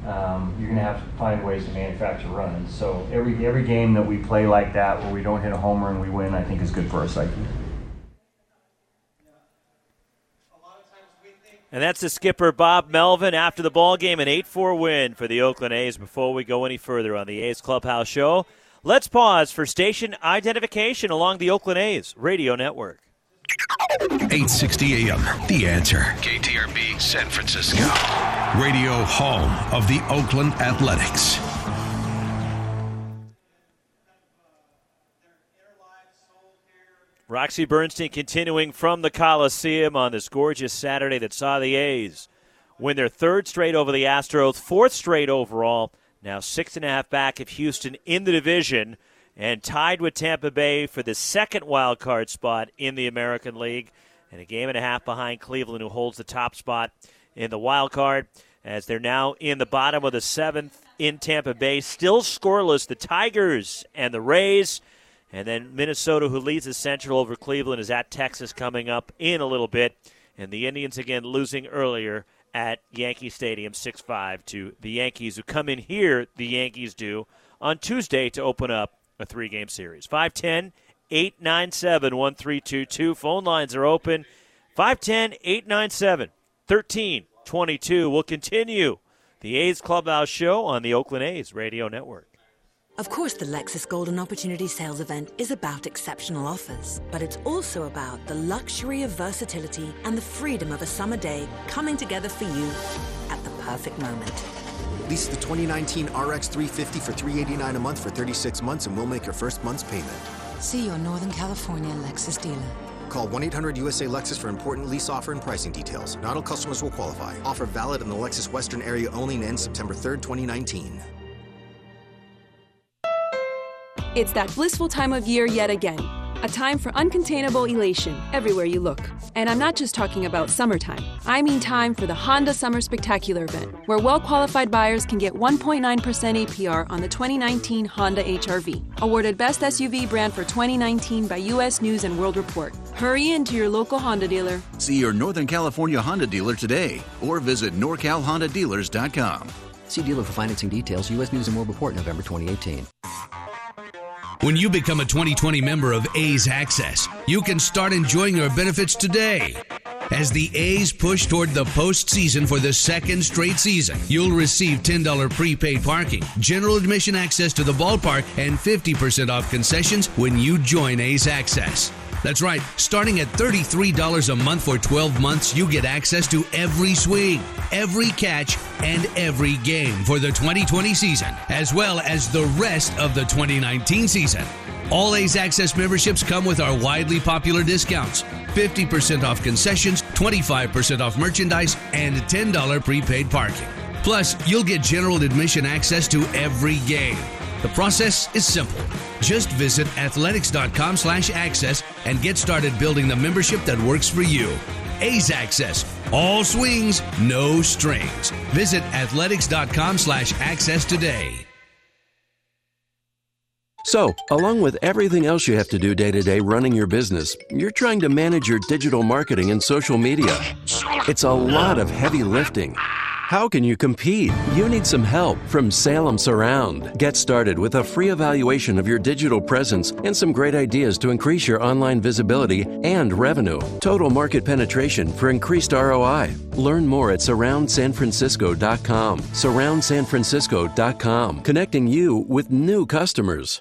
um, you're going to have to find ways to manufacture runs. So every every game that we play like that, where we don't hit a homer and we win, I think is good for our psyche. And that's the skipper Bob Melvin after the ball game, an 8-4 win for the Oakland A's. Before we go any further on the A's Clubhouse show, let's pause for station identification along the Oakland A's radio network. 860 AM. The answer. KTRB San Francisco. Radio home of the Oakland Athletics. Roxy Bernstein continuing from the Coliseum on this gorgeous Saturday that saw the A's win their third straight over the Astros, fourth straight overall. Now six and a half back of Houston in the division and tied with Tampa Bay for the second wild card spot in the American League, and a game and a half behind Cleveland, who holds the top spot in the wild card. As they're now in the bottom of the seventh in Tampa Bay, still scoreless. The Tigers and the Rays. And then Minnesota, who leads the Central over Cleveland, is at Texas coming up in a little bit. And the Indians again losing earlier at Yankee Stadium 6 5 to the Yankees, who come in here, the Yankees do, on Tuesday to open up a three game series. 510 897 1322. Phone lines are open. 510 897 1322. We'll continue the A's Clubhouse show on the Oakland A's radio network. Of course, the Lexus Golden Opportunity Sales event is about exceptional offers, but it's also about the luxury of versatility and the freedom of a summer day coming together for you at the perfect moment. Lease the 2019 RX 350 for 389 a month for 36 months, and we'll make your first month's payment. See your Northern California Lexus dealer. Call 1 800 USA Lexus for important lease offer and pricing details. Not all customers will qualify. Offer valid in the Lexus Western area only and ends September 3rd, 2019. It's that blissful time of year yet again. A time for uncontainable elation everywhere you look. And I'm not just talking about summertime. I mean time for the Honda Summer Spectacular event, where well qualified buyers can get 1.9% APR on the 2019 Honda HRV, awarded Best SUV brand for 2019 by U.S. News and World Report. Hurry into your local Honda dealer. See your Northern California Honda dealer today or visit norcalhondadealers.com. See dealer for financing details. U.S. News and World Report, November 2018. When you become a 2020 member of A's Access, you can start enjoying your benefits today. As the A's push toward the postseason for the second straight season, you'll receive $10 prepaid parking, general admission access to the ballpark, and 50% off concessions when you join A's Access. That's right, starting at $33 a month for 12 months, you get access to every swing, every catch, and every game for the 2020 season, as well as the rest of the 2019 season. All A's Access memberships come with our widely popular discounts 50% off concessions, 25% off merchandise, and $10 prepaid parking. Plus, you'll get general admission access to every game. The process is simple. Just visit athletics.com slash access and get started building the membership that works for you. A's Access. All swings, no strings. Visit athletics.com slash access today. So, along with everything else you have to do day to day running your business, you're trying to manage your digital marketing and social media. It's a lot of heavy lifting. How can you compete? You need some help from Salem Surround. Get started with a free evaluation of your digital presence and some great ideas to increase your online visibility and revenue. Total market penetration for increased ROI. Learn more at surroundsanfrancisco.com. Surroundsanfrancisco.com, connecting you with new customers.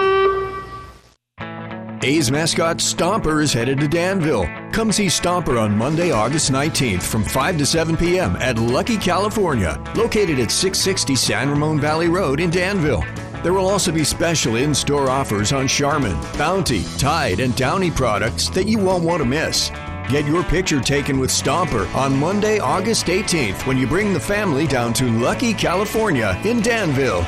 A's mascot Stomper is headed to Danville. Come see Stomper on Monday, August 19th from 5 to 7 p.m. at Lucky, California, located at 660 San Ramon Valley Road in Danville. There will also be special in store offers on Charmin, Bounty, Tide, and Downy products that you won't want to miss. Get your picture taken with Stomper on Monday, August 18th when you bring the family down to Lucky, California in Danville.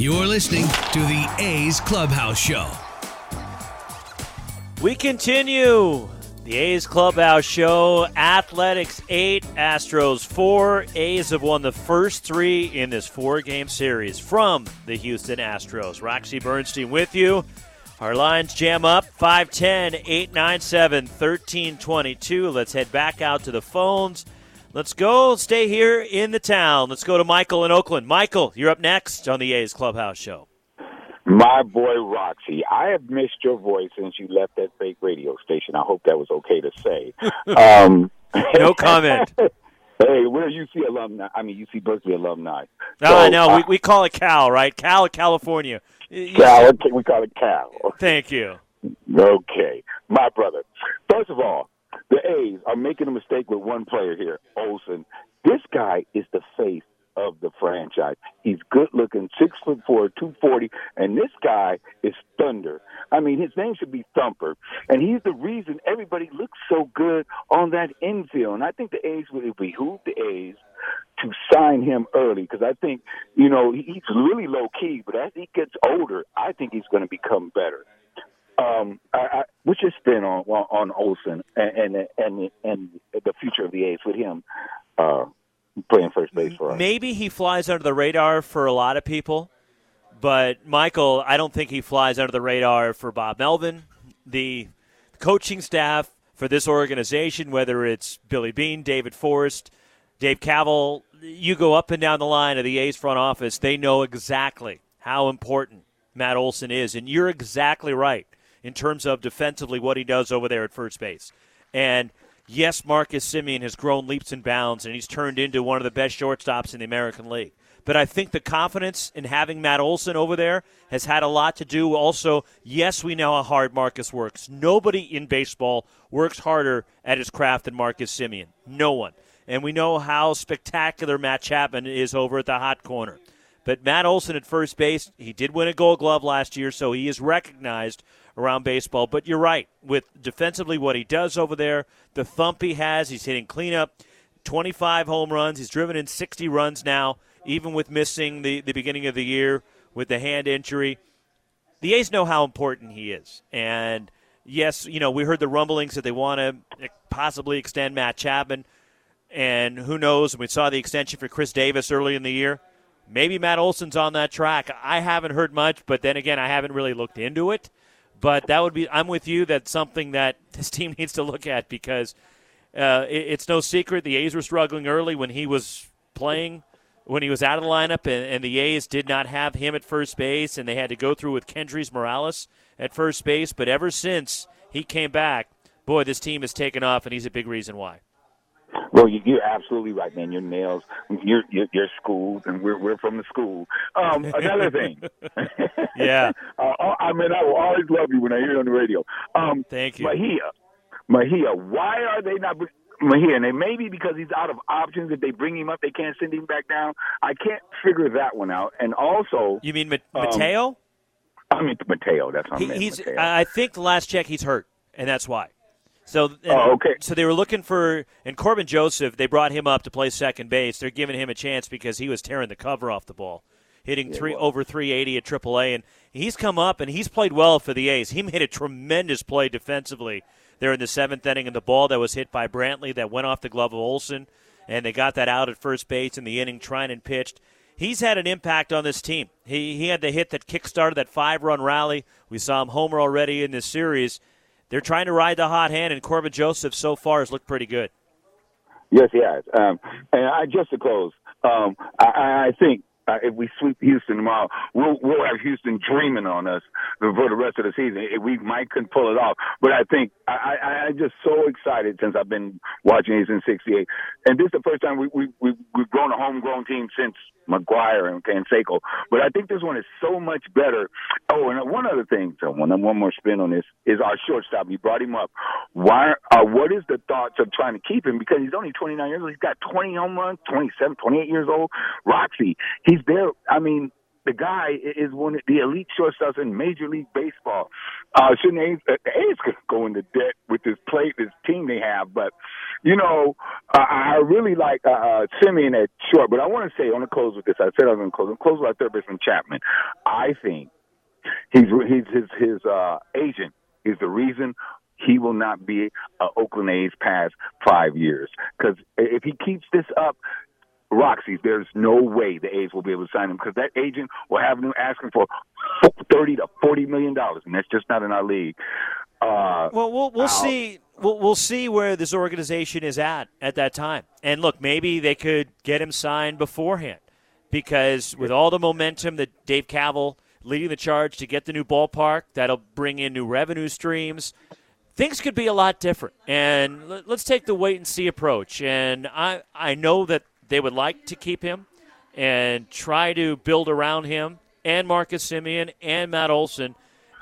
You're listening to the A's Clubhouse Show. We continue the A's Clubhouse Show. Athletics 8, Astros 4. A's have won the first three in this four game series from the Houston Astros. Roxy Bernstein with you. Our lines jam up 510 897 1322. Let's head back out to the phones. Let's go. Stay here in the town. Let's go to Michael in Oakland. Michael, you're up next on the A's Clubhouse Show. My boy Roxy, I have missed your voice since you left that fake radio station. I hope that was okay to say. [laughs] Um, no comment. [laughs] hey, we're UC alumni. I mean, UC Berkeley alumni. No, I know. Uh, we, we call it Cal, right? Cal, of California. Cal, we call it Cal. Thank you. Okay. My brother, first of all, the A's are making a mistake with one player here, Olson. This guy is the face of the franchise. He's good looking, six foot four, two forty, and this guy is thunder. I mean, his name should be Thumper, and he's the reason everybody looks so good on that infield. And I think the A's would behoove the A's to sign him early because I think you know he's really low key, but as he gets older, I think he's going to become better. Um, I, I, what's your spin on on Olson and and and, and the future of the A's with him uh, playing first base for us? Maybe he flies under the radar for a lot of people, but Michael, I don't think he flies under the radar for Bob Melvin, the coaching staff for this organization, whether it's Billy Beane, David Forst, Dave Kaval. You go up and down the line of the A's front office, they know exactly how important Matt Olson is, and you're exactly right in terms of defensively what he does over there at first base. And yes, Marcus Semien has grown leaps and bounds, and he's turned into one of the best shortstops in the American League. But I think the confidence in having Matt Olson over there has had a lot to do. Also, yes, we know how hard Marcus works. Nobody in baseball works harder at his craft than Marcus Semien. No one. And we know how spectacular Matt Chapman is over at the hot corner. But Matt Olson at first base, he did win a gold glove last year, so he is recognized around baseball. But you're right. With defensively what he does over there, the thump he has, he's hitting cleanup, 25 home runs. He's driven in 60 runs now, even with missing the, the beginning of the year with the hand injury. The A's know how important he is. And yes, you know, we heard the rumblings that they want to possibly extend Matt Chapman. And who knows? We saw the extension for Khris Davis early in the year. Maybe Matt Olson's on that track. I haven't heard much, but then again, I haven't really looked into it. But that would be, I'm with you, that's something that [laughs] this team needs to look at because uh, it, it's no secret the A's were struggling early when he was playing, when he was out of the lineup, and, and the A's did not have him at first base, and they had to go through with Kendrys Morales at first base. But ever since he came back, boy, this team has taken off, and he's a big reason why. Well, you're absolutely right, man. Your nails, you're you're, you're schooled, and we're we're from the school. Um, another thing. [laughs] yeah. [laughs] uh, I mean, I will always love you when I hear it on the radio. Um, Thank you, Mejia. Mejia, why are they not? Mejia, and it may be because he's out of options. If they bring him up, they can't send him back down. I can't figure that one out. And also, you mean Mateo? Um, I mean Mateo. That's what he, I meant. He's. Mateo. I think the last check he's hurt, and that's why. So, and, oh, okay. So they were looking for, and Corban Joseph. They brought him up to play second base. They're giving him a chance because he was tearing the cover off the ball, hitting three over 380 at AAA, and he's come up and he's played well for the A's. He made a tremendous play defensively there in the seventh inning, and the ball that was hit by Brantley that went off the glove of Olson, and they got that out at first base in the inning. trying and pitched. He's had an impact on this team. He he had the hit that kickstarted that five run rally. We saw him homer already in this series. They're trying to ride the hot hand, and Corban Joseph so far has looked pretty good. Yes, he has. Um, and I just to close, um, I, I I think uh, if we sweep Houston tomorrow, we'll we'll have Houston dreaming on us for the rest of the season. We might couldn't pull it off, but I think I, I I'm just so excited since I've been watching these in '68, and this is the first time we we, we we've grown a homegrown team since McGwire and Canseco. But I think this one is so much better. Oh, and one other thing, so one one more spin on this is our shortstop. You brought him up. Why? Uh, what is the thoughts of trying to keep him? Because he's only 29 years old. He's got 20 home runs, 27, 28 years old. Roxy, he's there. I mean, the guy is one of the elite shortstops in Major League Baseball. Uh, shouldn't A's, uh, the A's go into debt with this play, this team they have, but you know, uh, I really like uh, uh, Semien at short. But I want to say, I want to close with this. I said I was going to close. I'm close with our third baseman Chapman. I think he's he's his his uh, agent is the reason he will not be uh, Oakland A's past five years. Because if he keeps this up, Roxy, there's no way the A's will be able to sign him because that agent will have him asking for thirty to forty million dollars, and that's just not in our league. Uh, Well, we'll we'll Wow. see. We'll, we'll see where this organization is at at that time. And look, maybe they could get him signed beforehand because with all the momentum that Dave Kaval leading the charge to get the new ballpark, that'll bring in new revenue streams. Things could be a lot different. And let- let's take the wait and see approach. And I I know that they would like to keep him and try to build around him and Marcus Semien and Matt Olson.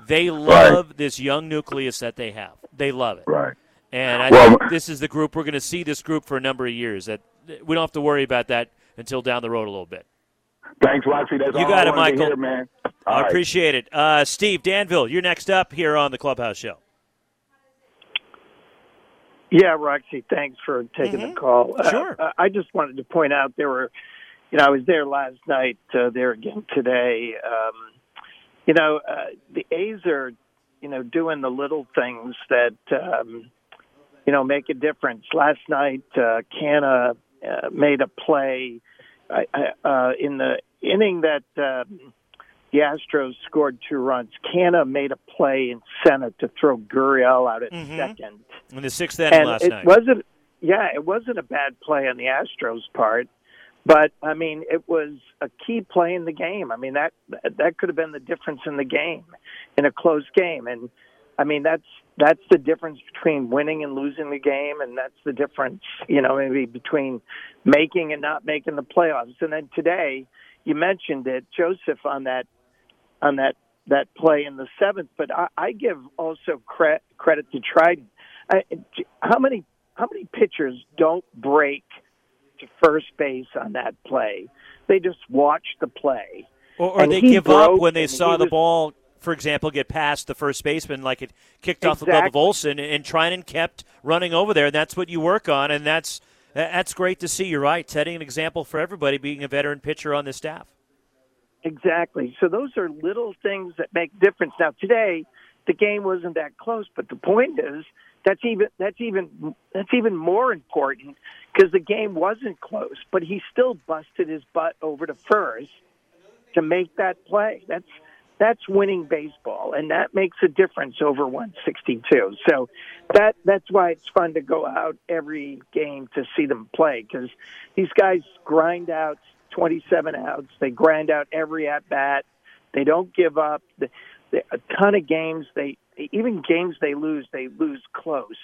They love this young nucleus that they have. They love it. Right. And I Well- think this is the group we're going to see this group for a number of years. That we don't have to worry about that until down the road a little bit. Thanks, Roxy. That's You all got I it, Michael. hear, man. I right. appreciate it. Uh, Steve Danville, you're next up here on the Clubhouse Show. Yeah, Roxy, thanks for taking the call. Uh, Sure. uh, I just wanted to point out there were, you know, I was there last night, uh, there again today. Um, you know, uh, the A's are, you know, doing the little things that, um, you know, make a difference. Last night, uh, Canha uh, made a play I, I, uh, in the inning that um, the Astros scored two runs. Canha made a play in center to throw Gurriel out at Mhm. second In the sixth inning and last it night. wasn't yeah it wasn't a bad play on the astros part but i mean it was a key play in the game i mean that that could have been the difference in the game in a close game and i mean that's that's the difference between winning and losing the game and that's the difference you know maybe between making and not making the playoffs and then today you mentioned it joseph on that on that that play in the seventh but i, I give also cre- credit to Treinen I, how many how many pitchers don't break to first base on that play? They just watch the play, Or, or they give up when they saw the was- ball, for example, get past the first baseman, like it kicked off the glove of Olson, and Treinen kept running over there. And that's what you work on, and that's that's great to see. You're right, setting an example for everybody, being a veteran pitcher on the staff. Exactly. So those are little things that make difference. Now today, the game wasn't that close, but the point is that's even that's even that's even more important because the game wasn't close, but he still busted his butt over to first to make that play. That's that's winning baseball, and that makes a difference over 162. So that that's why it's fun to go out every game to see them play because these guys grind out 27 outs. They grind out every at bat. They don't give up. The, the, a ton of games they even games they lose they lose close,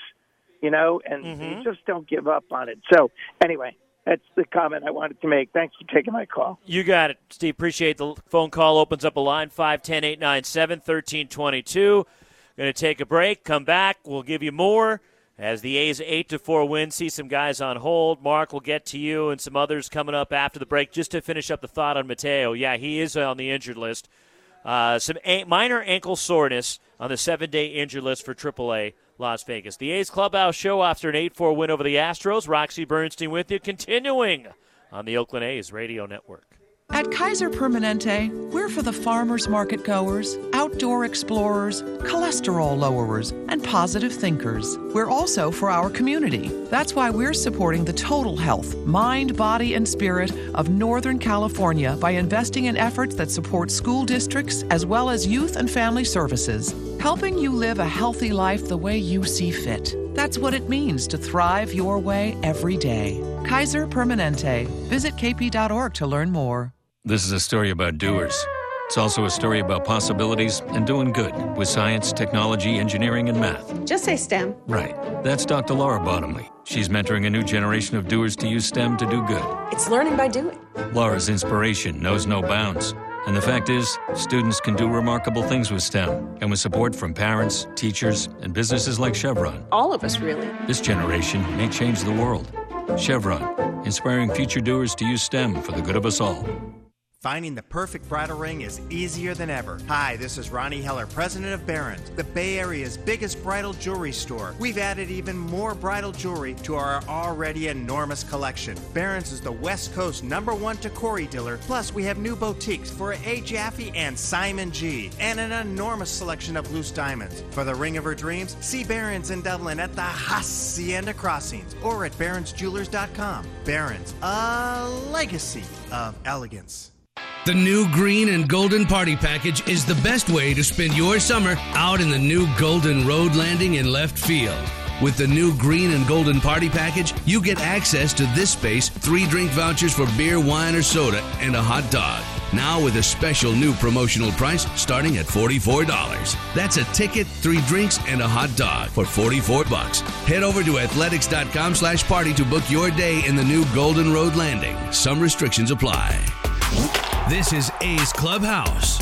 you know, and they mm-hmm. just don't give up on it. So anyway, that's the comment I wanted to make. Thanks for taking my call. You got it, Steve. Appreciate the phone call. Opens up a line 510 897 1322. Going to take a break. Come back. We'll give you more as the A's 8 to 4 win. See some guys on hold. Mark will get to you and some others coming up after the break. Just to finish up the thought on Mateo. Yeah, he is on the injured list. Uh, some a- minor ankle soreness on the seven day injured list for AAA Las Vegas. The A's Clubhouse show after an 8 4 win over the Astros. Roxy Bernstein with you, continuing on the Oakland A's radio network. At Kaiser Permanente, we're for the farmers market goers, outdoor explorers, cholesterol lowerers, and positive thinkers. We're also for our community. That's why we're supporting the total health, mind, body, and spirit of Northern California by investing in efforts that support school districts as well as youth and family services, helping you live a healthy life the way you see fit. That's what it means to thrive your way every day. Kaiser Permanente. Visit kp.org to learn more. This is a story about doers. It's also a story about possibilities and doing good with science, technology, engineering, and math. Just say STEM. Right. That's Dr. Laura Bottomley. She's mentoring a new generation of doers to use STEM to do good. It's learning by doing. Laura's inspiration knows no bounds. And the fact is, students can do remarkable things with STEM. And with support from parents, teachers, and businesses like Chevron, All of us, really. this generation may change the world. Chevron, inspiring future doers to use STEM for the good of us all. Finding the perfect bridal ring is easier than ever. Hi, this is Ronnie Heller, president of Barron's, the Bay Area's biggest bridal jewelry store. We've added even more bridal jewelry to our already enormous collection. Barron's is the West Coast number one Tacori dealer. Plus, we have new boutiques for A. Jaffe and Simon G. And an enormous selection of loose diamonds. For the ring of her dreams, see Barron's in Dublin at the Hacienda Crossings or at barronsjewelers.com. Barron's, a legacy of elegance. The new green and golden party package is the best way to spend your summer out in the new Golden Road Landing in left field. With the new green and golden party package, you get access to this space, three drink vouchers for beer, wine, or soda, and a hot dog. Now with a special new promotional price starting at $44. That's a ticket, three drinks, and a hot dog for 44 bucks. Head over to athletics.com slash party to book your day in the new Golden Road Landing. Some restrictions apply. This is A's Clubhouse.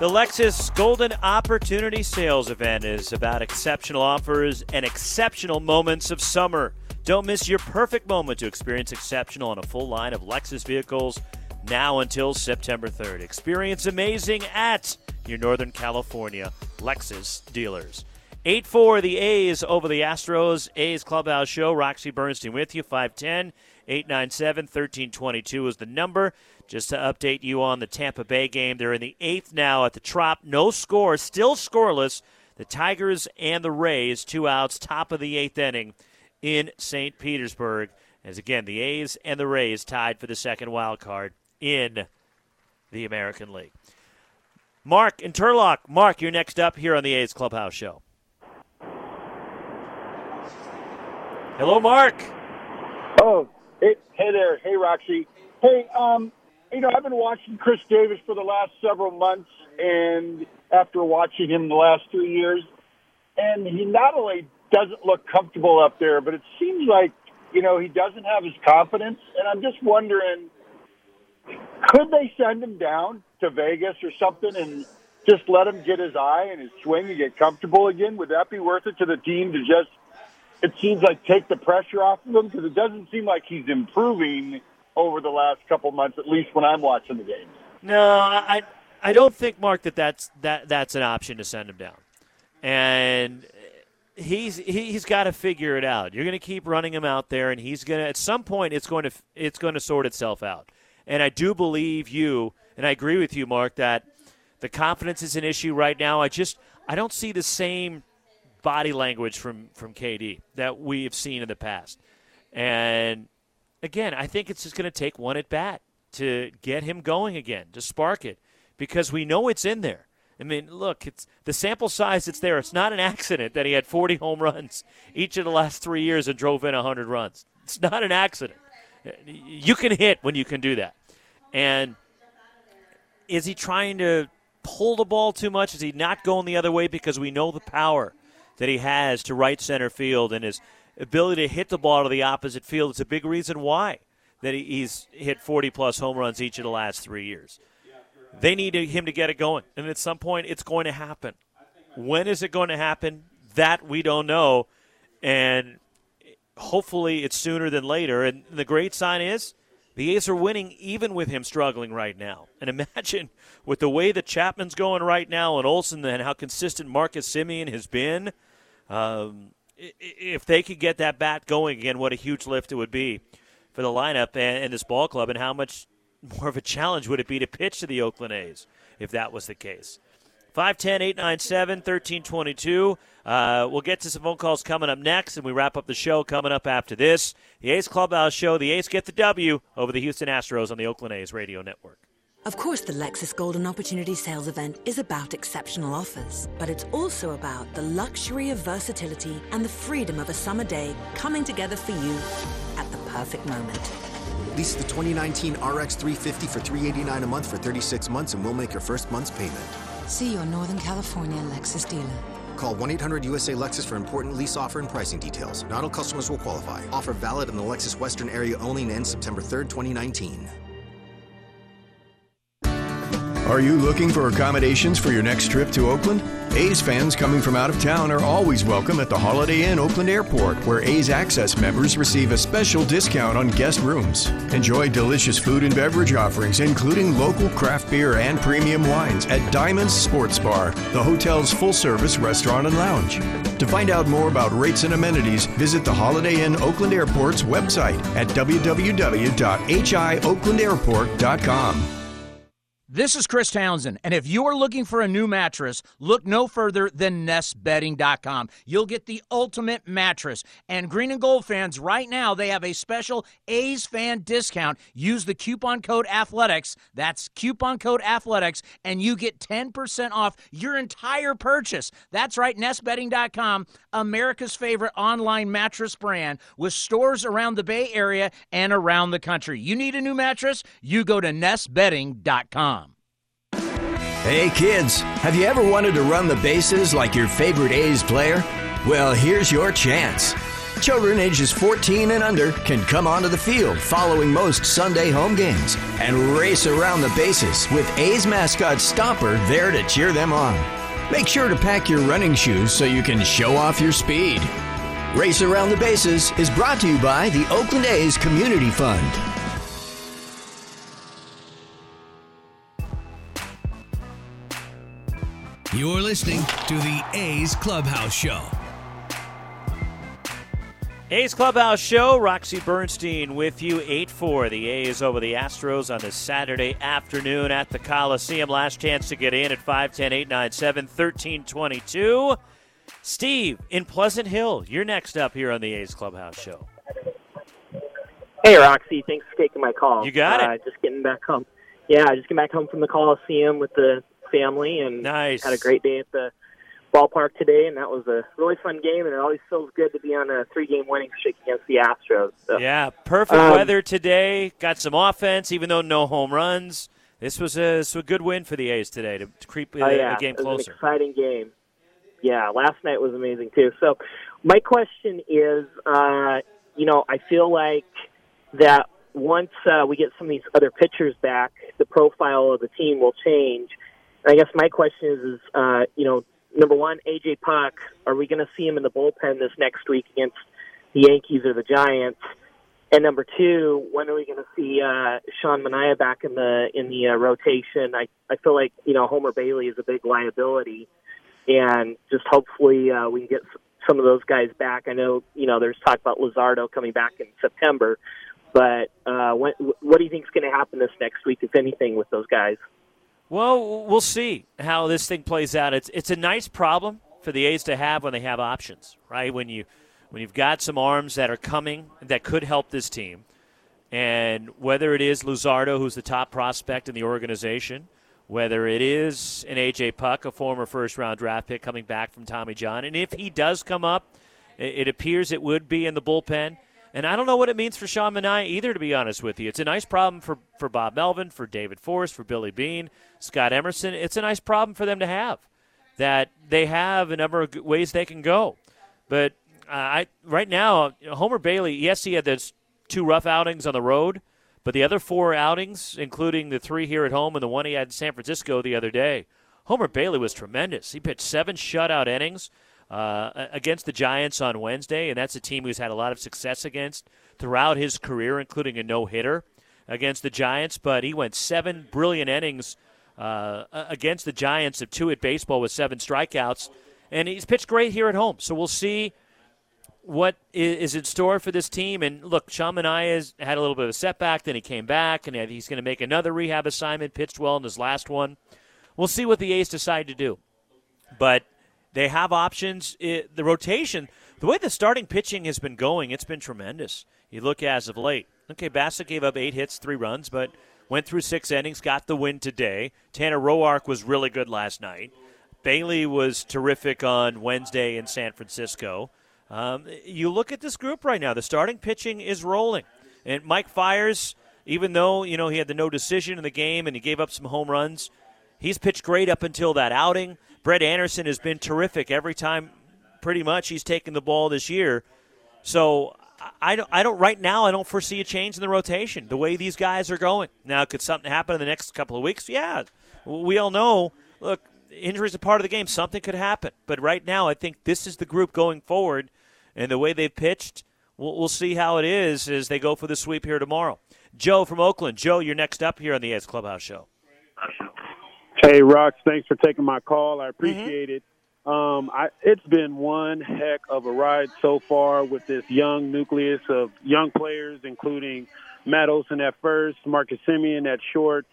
The Lexus Golden Opportunity Sales event is about exceptional offers and exceptional moments of summer. Don't miss your perfect moment to experience exceptional on a full line of Lexus vehicles now until September 3rd. Experience amazing at your Northern California Lexus dealers. 8 4, the A's over the Astros. A's Clubhouse Show. Roxy Bernstein with you. 510 897 1322 is the number. Just to update you on the Tampa Bay game, they're in the eighth now at the Trop. No score, still scoreless. The Tigers and the Rays, two outs, top of the eighth inning in St. Petersburg. As again, the A's and the Rays tied for the second wild card in the American League. Mark in Turlock. Mark, you're next up here on the A's Clubhouse Show. Hello, Mark. Oh, hey, hey there. Hey, Roxy. Hey, um, you know, I've been watching Khris Davis for the last several months, and after watching him the last three years, and he not only doesn't look comfortable up there, but it seems like you know he doesn't have his confidence. And I'm just wondering, could they send him down to Vegas or something and just let him get his eye and his swing and get comfortable again? Would that be worth it to the team to just? It seems like take the pressure off of him because it doesn't seem like he's improving over the last couple months, at least when I'm watching the games. No, I I don't think Mark that that's that that's an option to send him down, and he's he's got to figure it out. You're going to keep running him out there, and he's going to at some point it's going to it's going to sort itself out. And I do believe you, and I agree with you, Mark, that the confidence is an issue right now. I just I don't see the same body language from from KD that we have seen in the past, and again, I think it's just going to take one at bat to get him going again, to spark it, because we know it's in there. I mean, look, it's the sample size that's there. It's not an accident that he had 40 home runs each of the last three years and drove in 100 runs. It's not an accident. You can hit when you can do that. And is he trying to pull the ball too much? Is he not going the other way because we know the power that he has to right center field and his ability to hit the ball to the opposite field? It's a big reason why that he's hit 40 plus home runs each of the last three years. They need him to get it going. And at some point, it's going to happen. When is it going to happen? That we don't know. And hopefully it's sooner than later. And the great sign is the A's are winning even with him struggling right now. And imagine [laughs] with the way that Chapman's going right now and Olson and how consistent Marcus Semien has been. Um, if they could get that bat going again, what a huge lift it would be for the lineup and, and this ball club, and how much [laughs] more of a challenge would it be to pitch to the Oakland A's if that was the case? 510 897 1322. Uh, we'll get to some phone calls coming up next, and we wrap up the show coming up after this. The A's Clubhouse Show. The A's get the W over the Houston Astros on the Oakland A's radio network. Of course, the Lexus Golden Opportunity Sales event is about exceptional offers, but it's also about the luxury of versatility and the freedom of a summer day coming together for you at the perfect moment. Lease the 2019 RX 350 for 389 a month for 36 months, and we'll make your first month's payment. See your Northern California Lexus dealer. Call 1 800 USA Lexus for important lease offer and pricing details. Not all customers will qualify. Offer valid in the Lexus Western area only and ends September 3rd, 2019. Are you looking for accommodations for your next trip to Oakland? A's fans coming from out of town are always welcome at the Holiday Inn Oakland Airport, where A's Access members receive a special discount on guest rooms. Enjoy delicious food and beverage offerings, including local craft beer and premium wines at Diamonds Sports Bar, the hotel's full service restaurant and lounge. To find out more about rates and amenities, visit the Holiday Inn Oakland Airport's website at www.hioaklandairport.com. This is Chris Townsend, and if you're looking for a new mattress, look no further than nestbedding.com. You'll get the ultimate mattress. And Green and Gold fans, right now, they have a special A's fan discount. Use the coupon code ATHLETICS. That's coupon code ATHLETICS, and you get 10% off your entire purchase. That's right, nestbedding.com, America's favorite online mattress brand with stores around the Bay Area and around the country. You need a new mattress? You go to nestbedding.com. Hey kids, have you ever wanted to run the bases like your favorite A's player? Well, here's your chance. Children ages 14 and under can come onto the field following most Sunday home games and race around the bases with A's mascot Stomper there to cheer them on. Make sure to pack your running shoes so you can show off your speed. Race Around the Bases is brought to you by the Oakland A's Community Fund. You're listening to the A's Clubhouse Show. A's Clubhouse Show, Roxy Bernstein with you, 8 4. The A's over the Astros on this Saturday afternoon at the Coliseum. Last chance to get in at 510 897 1322. Steve in Pleasant Hill, you're next up here on the A's Clubhouse Show. Hey, Roxy. Thanks for taking my call. You got uh, it. Just getting back home. Yeah, just getting back home from the Coliseum with the family and nice. had a great day at the ballpark today, and that was a really fun game. And it always feels good to be on a three-game winning streak against the Astros. So. Yeah, perfect Um, weather today. Got some offense, even though no home runs. This was a, this was a good win for the A's today to, to creep Oh, a, yeah. a game it was closer. an exciting game. Yeah, last night was amazing too. So, my question is, uh, you know, I feel like that once uh, we get some of these other pitchers back, the profile of the team will change. I guess my question is, is uh, you know, number one, AJ Puk, are we going to see him in the bullpen this next week against the Yankees or the Giants? And number two, when are we going to see uh, Sean Manaea back in the in the uh, rotation? I I feel like you know Homer Bailey is a big liability, and just hopefully uh, we can get some of those guys back. I know you know there's talk about Luzardo coming back in September, but uh, what what do you think is going to happen this next week, if anything, with those guys? Well, we'll see how this thing plays out. It's it's a nice problem for the A's to have when they have options, right? When you when you've got some arms that are coming that could help this team, and whether it is Luzardo, who's the top prospect in the organization, whether it is an AJ Puk, a former first round draft pick coming back from Tommy John, and if he does come up, it, it appears it would be in the bullpen. And I don't know what it means for Sean Manaea either, to be honest with you. It's a nice problem for, for Bob Melvin, for David Forst, for Billy Beane, Scott Emerson. It's a nice problem for them to have that they have a number of ways they can go. But uh, I right now, Homer Bailey, yes, he had those two rough outings on the road, but the other four outings, including the three here at home and the one he had in San Francisco the other day, Homer Bailey was tremendous. He pitched seven shutout innings uh, against the Giants on Wednesday, and that's a team who's had a lot of success against throughout his career, including a no hitter against the Giants. But he went seven brilliant innings uh, against the Giants of two at baseball with seven strikeouts, and he's pitched great here at home. So we'll see what is in store for this team. And look, Sean Manaea has had a little bit of a setback, then he came back, and he's going to make another rehab assignment. Pitched well in his last one. We'll see what the A's decide to do. But they have options. It, the rotation, the way the starting pitching has been going, it's been tremendous. You look as of late. Okay, Bassitt gave up eight hits, three runs, but went through six innings, got the win today. Tanner Roark was really good last night. Bailey was terrific on Wednesday in San Francisco. Um, you look at this group right now. The starting pitching is rolling, and Mike Fiers, even though you know he had the no decision in the game and he gave up some home runs, he's pitched great up until that outing. Brett Anderson has been terrific every time, pretty much he's taken the ball this year. So I- don't, I don't right now. I don't foresee a change in the rotation the way these guys are going. Now, could something happen in the next couple of weeks? Yeah, we all know. Look, injuries are part of the game. Something could happen, but right now, I think this is the group going forward, and the way they've pitched, we'll, we'll see how it is as they go for the sweep here tomorrow. Joe from Oakland. Joe, you're next up here on the A's Clubhouse Show. Hey, Rox, thanks for taking my call. I appreciate it. Um, I, it's been one heck of a ride so far with this young nucleus of young players, including Matt Olson at first, Marcus Semien at short,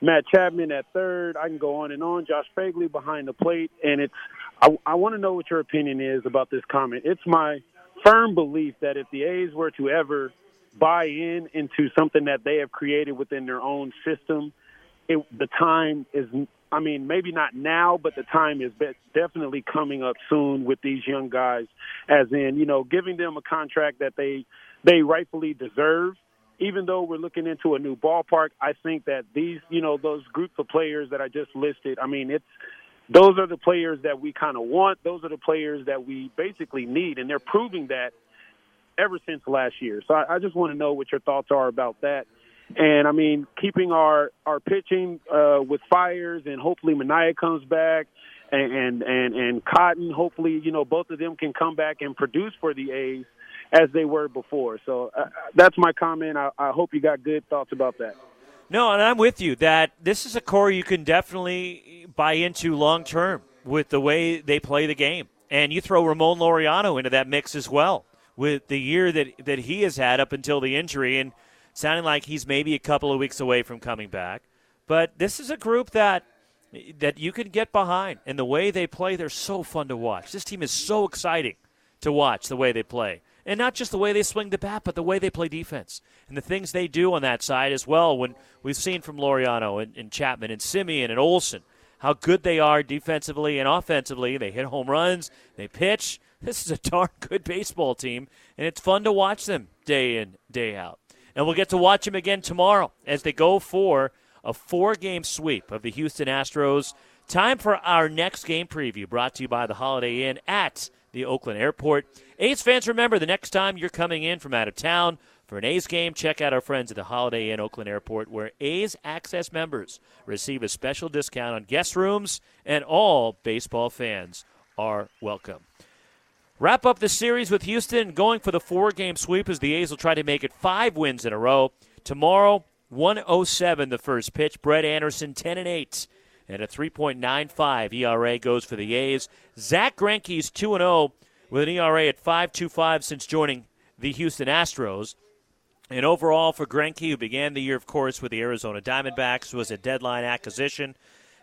Matt Chapman at third. I can go on and on. Josh Phegley behind the plate, and it's. I, I want to know what your opinion is about this comment. It's my firm belief that if the A's were to ever buy in into something that they have created within their own system, it, the time is i mean maybe not now but the time is definitely coming up soon with these young guys as in you know giving them a contract that they they rightfully deserve. Even though we're looking into a new ballpark i think that these you know those groups of players that i just listed i mean it's those are the players that we kind of want. Those are the players that we basically need and they're proving that ever since last year. So i, I just want to know what your thoughts are about that and I mean, keeping our our pitching uh, with Fiers, and hopefully Manaea comes back, and, and and Cotton. Hopefully, you know, both of them can come back and produce for the A's as they were before. So uh, that's my comment. I, I hope you got good thoughts about that. No, and I'm with you that this is a core you can definitely buy into long term. with the way they play the game. And you throw Ramon Laureano into that mix as well with the year that, that he has had up until the injury and sounding like he's maybe a couple of weeks away from coming back. But this is a group that that you can get behind. And the way they play, they're so fun to watch. This team is so exciting to watch the way they play. And not just the way they swing the bat, but the way they play defense and the things they do on that side as well. When we've seen from Laureano and, and Chapman and Semien and Olson how good they are defensively and offensively. They hit home runs, they pitch. [laughs] This is a darn good baseball team, and it's fun to watch them day in, day out. And we'll get to watch them again tomorrow as they go for a four game sweep of the Houston Astros. Time for our next game preview brought to you by the Holiday Inn at the Oakland Airport. A's fans, remember the next time you're coming in from out of town for an A's game, check out our friends at the Holiday Inn Oakland Airport, where A's Access members receive a special discount on guest rooms, and all baseball fans are welcome. Wrap up the series with Houston going for the four game sweep as the A's will try to make it five wins in a row. Tomorrow, 107 the first pitch. Brett Anderson 10 and 8 and a 3.95 ERA goes for the A's. Zack Greinke's 2 0 with an ERA at 5.25 since joining the Houston Astros. And overall for Greinke, who began the year, of course, with the Arizona Diamondbacks, was a deadline acquisition.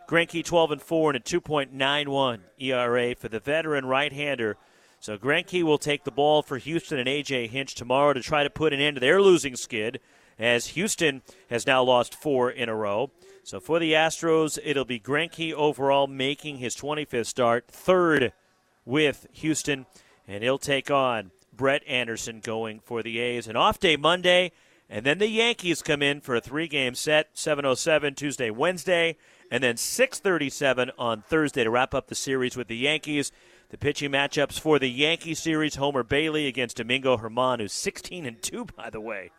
Greinke 12 and 4 and a 2.91 ERA for the veteran right-hander. So Greinke will take the ball for Houston and AJ Hinch tomorrow to try to put an end to their losing skid as Houston has now lost four in a row. So for the Astros, it'll be Greinke overall making his 25th start, third with Houston, and he'll take on Brett Anderson going for the A's. An off day Monday, and then the Yankees come in for a three-game set, 7:07 Tuesday, Wednesday, and then 6:37 on Thursday to wrap up the series with the Yankees. The pitching matchups for the Yankee series: Homer Bailey against Domingo Germán, who's 16 and two, by the way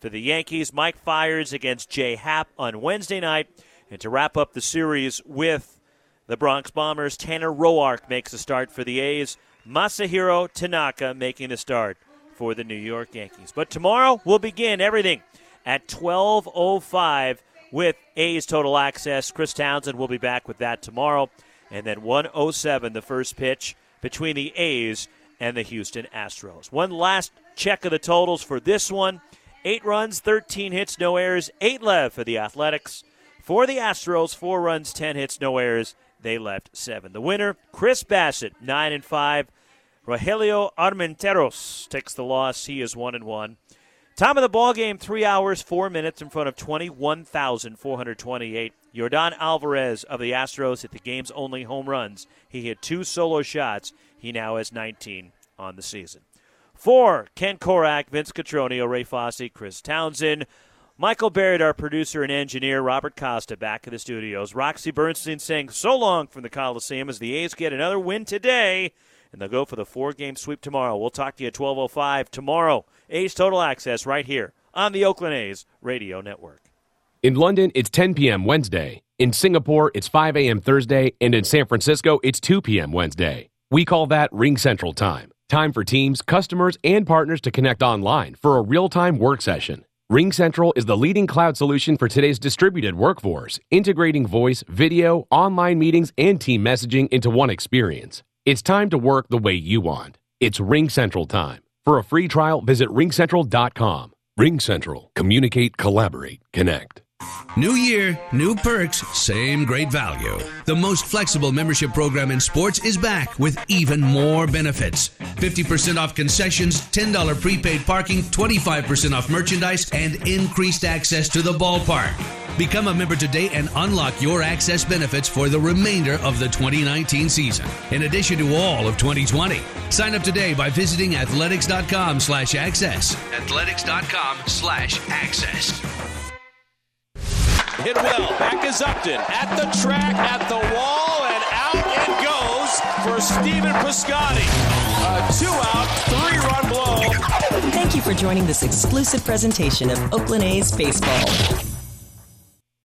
for the Yankees. Mike Fiers against Jay Happ on Wednesday night. And to wrap up the series with the Bronx Bombers, Tanner Roark makes a start for the A's. Masahiro Tanaka making the start for the New York Yankees. But tomorrow we'll begin everything at 12:05 with A's Total Access. Chris Townsend will be back with that tomorrow, and then 107 the first pitch between the A's and the Houston Astros. One last check of the totals for this one. Eight runs, 13 hits, no errors, eight left for the Athletics. For the Astros, four runs, 10 hits, no errors. They left seven. The winner, Chris Bassitt, nine and five. Rogelio Armenteros takes the loss. He is one and one. Time of the ball game: three hours, four minutes in front of 21,428. Yordan Alvarez of the Astros hit the game's only home runs. He hit two solo shots. He now has 19 on the season. For Ken Korach, Vince Cotroneo, Ray Fosse, Chris Townsend, Michael Barrett, our producer and engineer, Robert Costa, back in the studios. Roxy Bernstein saying so long from the Coliseum as the A's get another win today, and they'll go for the four-game sweep tomorrow. We'll talk to you at 12.05 tomorrow. A's Total Access right here on the Oakland A's Radio Network. In London, it's 10 p.m. Wednesday. In Singapore, it's 5 a.m. Thursday. And in San Francisco, it's 2 p.m. Wednesday. We call that Ring Central Time. Time for teams, customers, and partners to connect online for a real time work session. RingCentral is the leading cloud solution for today's distributed workforce, integrating voice, video, online meetings, and team messaging into one experience. It's time to work the way you want. It's RingCentral time. For a free trial, visit ringcentral.com. RingCentral. Communicate, collaborate, connect. New year, new perks, same great value. The most flexible membership program in sports is back with even more benefits. 50% off concessions, $10 prepaid parking, 25% off merchandise, and increased access to the ballpark. Become a member today and unlock your access benefits for the remainder of the 2019 season, in addition to all of 2020. Sign up today by visiting athletics.com slash access. Athletics.com slash access. Hit well. Back is Upton. At the track, at the wall, and out it goes for Stephen Piscotty. A two out, three run blow. Thank you for joining this exclusive presentation of Oakland A's Baseball.